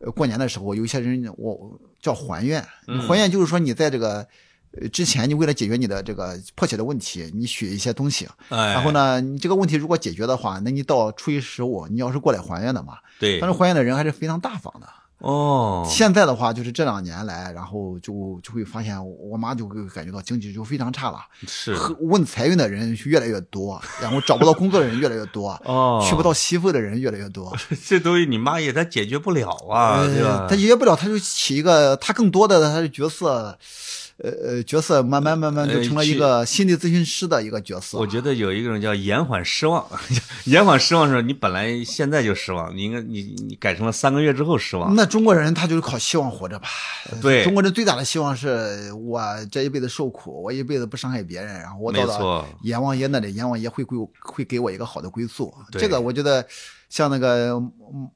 呃过年的时候，有一些人我叫还愿，
嗯
还愿就是说你在这个。呃，之前你为了解决你的这个迫切的问题，你许一些东西，
哎，
然后？呢，你这个问题如果解决的话，那你到初一十五，你要是过来还愿的嘛，
对
当时还愿的人还是非常大方的。
哦，
现在的话，就是这两年来，然后就就会发现，我妈就会感觉到经济就非常差了。
是
问财运的人越来越多，然后找不到工作的人越来越多，
哦，
娶不到媳妇的人越来越多，
这东西，你妈也她解决不了啊，对吧
呃？他解决不了，她就起一个，她更多的她的角色，呃呃，角色慢慢慢慢就成了一个心理咨询师的一个角色。
我觉得有一种叫延缓失望，延缓失望是，你本来现在就失望，你应该你你改成了三个月之后失望。
那中国人他就是靠希望活着吧？
对
中国人最大的希望是我这一辈子受苦，我一辈子不伤害别人，然后我到了，阎王爷那里，阎王爷会归我会给我一个好的归宿。这个我觉得像那个嗯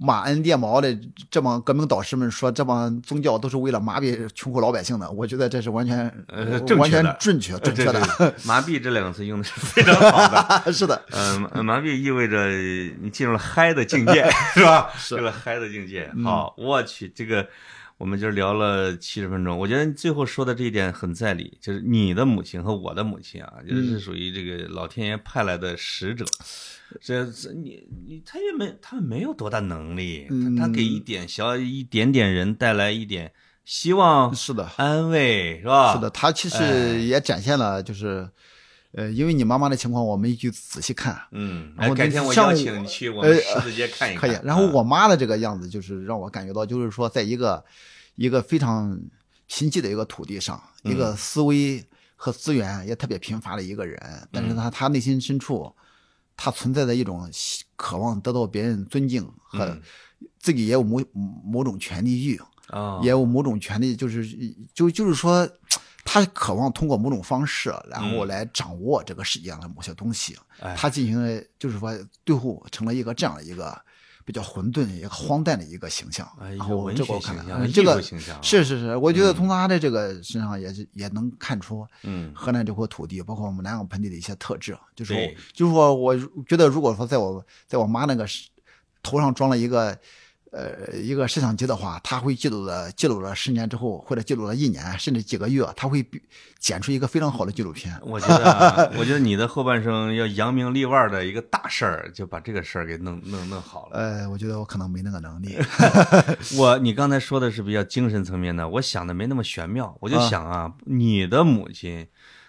马恩电毛的这帮革命导师们说，这帮宗教都是为了麻痹穷苦老百姓的，我觉得这是完全
呃
完全正确正确的。
麻痹这两个词用的是非常好的，
是的。
嗯，麻痹意味着你进入了嗨的境界，是吧？是了嗨的境界。好，我去，这个我们今儿聊了七十分钟，我觉得最后说的这一点很在理，就是你的母亲和我的母亲啊，就是属于这个老天爷派来的使者。这这你你他也没他没有多大能力，他他给一点小一点点人带来一点希望，
是的，
安慰是吧？
是的，他其实也展现了就是，呃，因为你妈妈的情况，我们就仔细看，
嗯，然后改天我邀请你去我们十字街看一看。
可以。然后我妈的这个样子，就是让我感觉到，就是说，在一个一个非常贫瘠的一个土地上，一个思维和资源也特别贫乏的一个人，但是他他内心深处。他存在的一种渴望得到别人尊敬和自己也有某某种权利欲啊，也有某种权利，就是就就是说，他渴望通过某种方式，然后来掌握这个世界上的某些东西。他进行了，就是说，最后成了一个这样的一个。比较混沌、一个荒诞的一个形象，
一个文学
形
象，
这个
形象
是是是，我觉得从他的这个身上也是也能看出，
嗯，
河南这块土地，包括我们南阳盆地的一些特质，就是就是说，我觉得如果说在我在我妈那个头上装了一个。呃，一个摄像机的话，它会记录了记录了十年之后，或者记录了一年，甚至几个月，它会剪出一个非常好的纪录片。
我觉得，我觉得你的后半生要扬名立万的一个大事儿，就把这个事儿给弄弄弄好了。
呃，我觉得我可能没那个能力。
我，你刚才说的是比较精神层面的，我想的没那么玄妙。我就想啊，你的母亲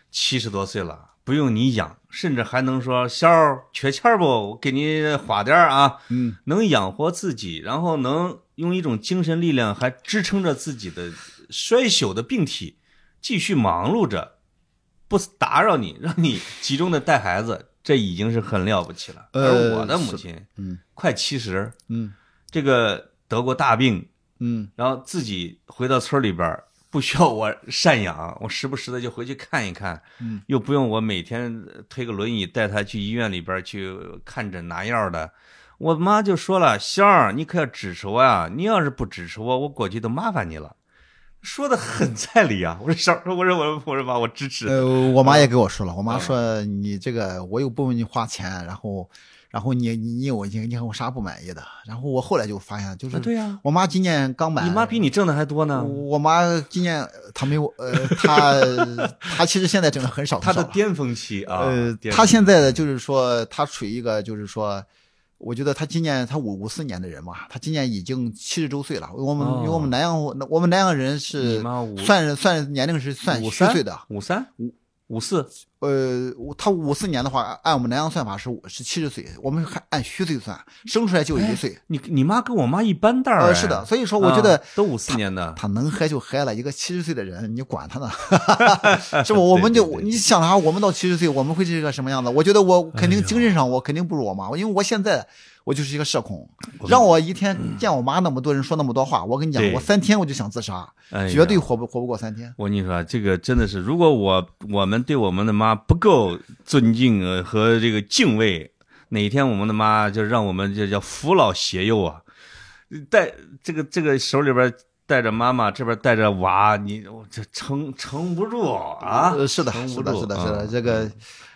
七十多岁了。不用你养，甚至还能说小缺钱不？我给你花点啊，
嗯，
能养活自己，然后能用一种精神力量还支撑着自己的衰朽的病体，继续忙碌着，不打扰你，让你集中的带孩子，这已经是很了不起了。而我的母亲，
嗯，
快七十，
嗯，
这个得过大病，
嗯，
然后自己回到村里边不需要我赡养，我时不时的就回去看一看，
嗯，
又不用我每天推个轮椅带他去医院里边去看诊拿药的。我妈就说了：“香儿，你可要支持我呀！你要是不支持我，我过去都麻烦你了。”说的很在理啊！我说小，我说我我说妈，我支持。
呃，我妈也给我说了，我妈说你这个我又不问你花钱，然后。然后你你你我你你我啥不满意的？然后我后来就发现，就是
对呀，
我妈今年刚满，
你妈比你挣的还多呢。
我妈今年她没有呃，她 她其实现在挣的很少，
她的巅峰期啊。
呃，她现在的就是说，她处于一个就是说，我觉得她今年她五五四年的人嘛，她今年已经七十周岁了。我们因为我们南阳我们南阳人是算算年龄是算虚岁的，
五三五五四。
呃，他五四年的话，按我们南阳算法是是七十岁，我们还按虚岁算，生出来就一岁。
你你妈跟我妈一般大呃，
是的，所以说我觉得
都五四年的，
他能嗨就嗨了。一个七十岁的人，你管他呢？是不？我们就你想啥？我们到七十岁，我们会是一个什么样子？我觉得我肯定精神上我肯定不如我妈，因为我现在。我就是一个社恐，让我一天见我妈那么多人说那么多话，我跟你讲，我三天我就想自杀，绝对活不活不过三天。
我跟你说，这个真的是，如果我我们对我们的妈不够尊敬和这个敬畏，哪天我们的妈就让我们就叫扶老携幼啊，带这个这个手里边带着妈妈，这边带着娃，你这撑撑不住啊！
是的，是的，是的，是的，这个。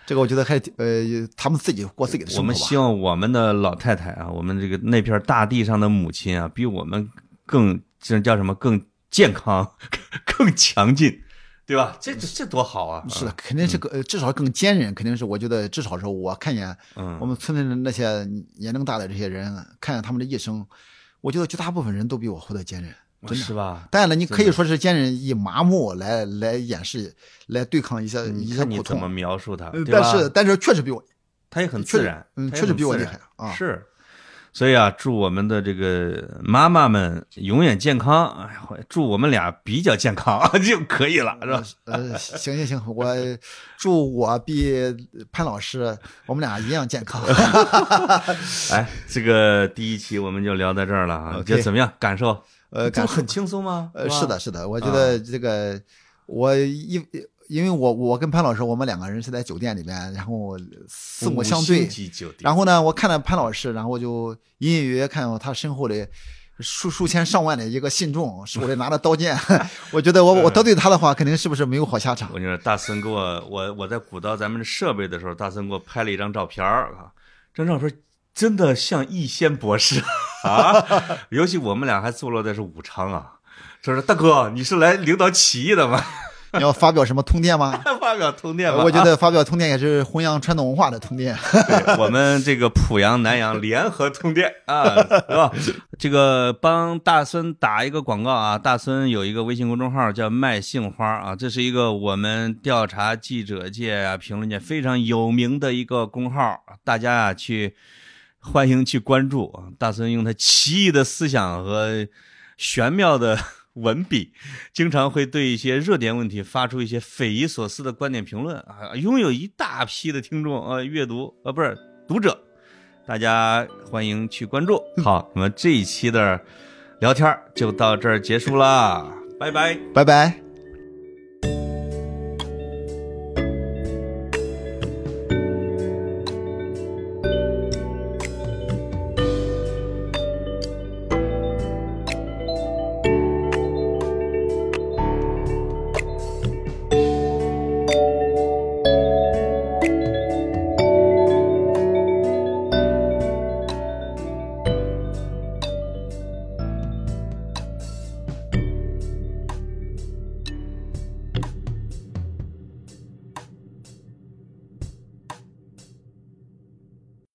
这个我觉得还呃，他们自己过自己的生活
我们希望我们的老太太啊，我们这个那片大地上的母亲啊，比我们更这叫什么？更健康、更强劲，对吧？这这这多好啊！
是的，肯定是个至少更坚韧，肯定是我觉得至少是我看见我们村里的那些年龄大的这些人，看见他们的一生，我觉得绝大部分人都比我活得坚韧。
是吧？
当然了，你可以说是坚韧以麻木来来掩饰，来对抗一些一些苦痛。
你怎么描述他？
但是但是确实比我，
他也很自然，
嗯，确实比我厉害啊。
是，所以啊，祝我们的这个妈妈们永远健康。哎呀，祝我们俩比较健康 就可以了，是吧？
呃，行行行，我祝我比潘老师我们俩一样健康。
哎，这个第一期我们就聊到这儿了啊，觉得怎么样？感受？
呃，
就很轻松吗？
呃，是的，是的，我觉得这个我一因为我我跟潘老师，我们两个人是在酒店里面，然后四目相对然后呢，我看到潘老师，然后我就隐隐约约看到他身后的数数千上万的一个信众，手里拿着刀剑，我觉得我我得罪他的话，肯定是不是没有好下场
我。跟你说，大森给我我我在鼓捣咱们的设备的时候，大森给我拍了一张照片儿啊，这张照片真的像逸仙博士 啊，尤其我们俩还坐落的是武昌啊。他说：“大哥，你是来领导起义的吗？
你要发表什么通电吗？
发表通电吧。”
我觉得发表通电也是弘扬传统文化的通电。
对我们这个濮阳、南阳联合通电啊，是吧？这个帮大孙打一个广告啊，大孙有一个微信公众号叫“卖杏花”啊，这是一个我们调查记者界啊、评论界非常有名的一个公号，大家啊去欢迎去关注啊。大孙用他奇异的思想和玄妙的。文笔经常会对一些热点问题发出一些匪夷所思的观点评论啊，拥有一大批的听众啊，阅读啊不是读者，大家欢迎去关注。好，那么这一期的聊天就到这儿结束啦，拜拜。
拜拜。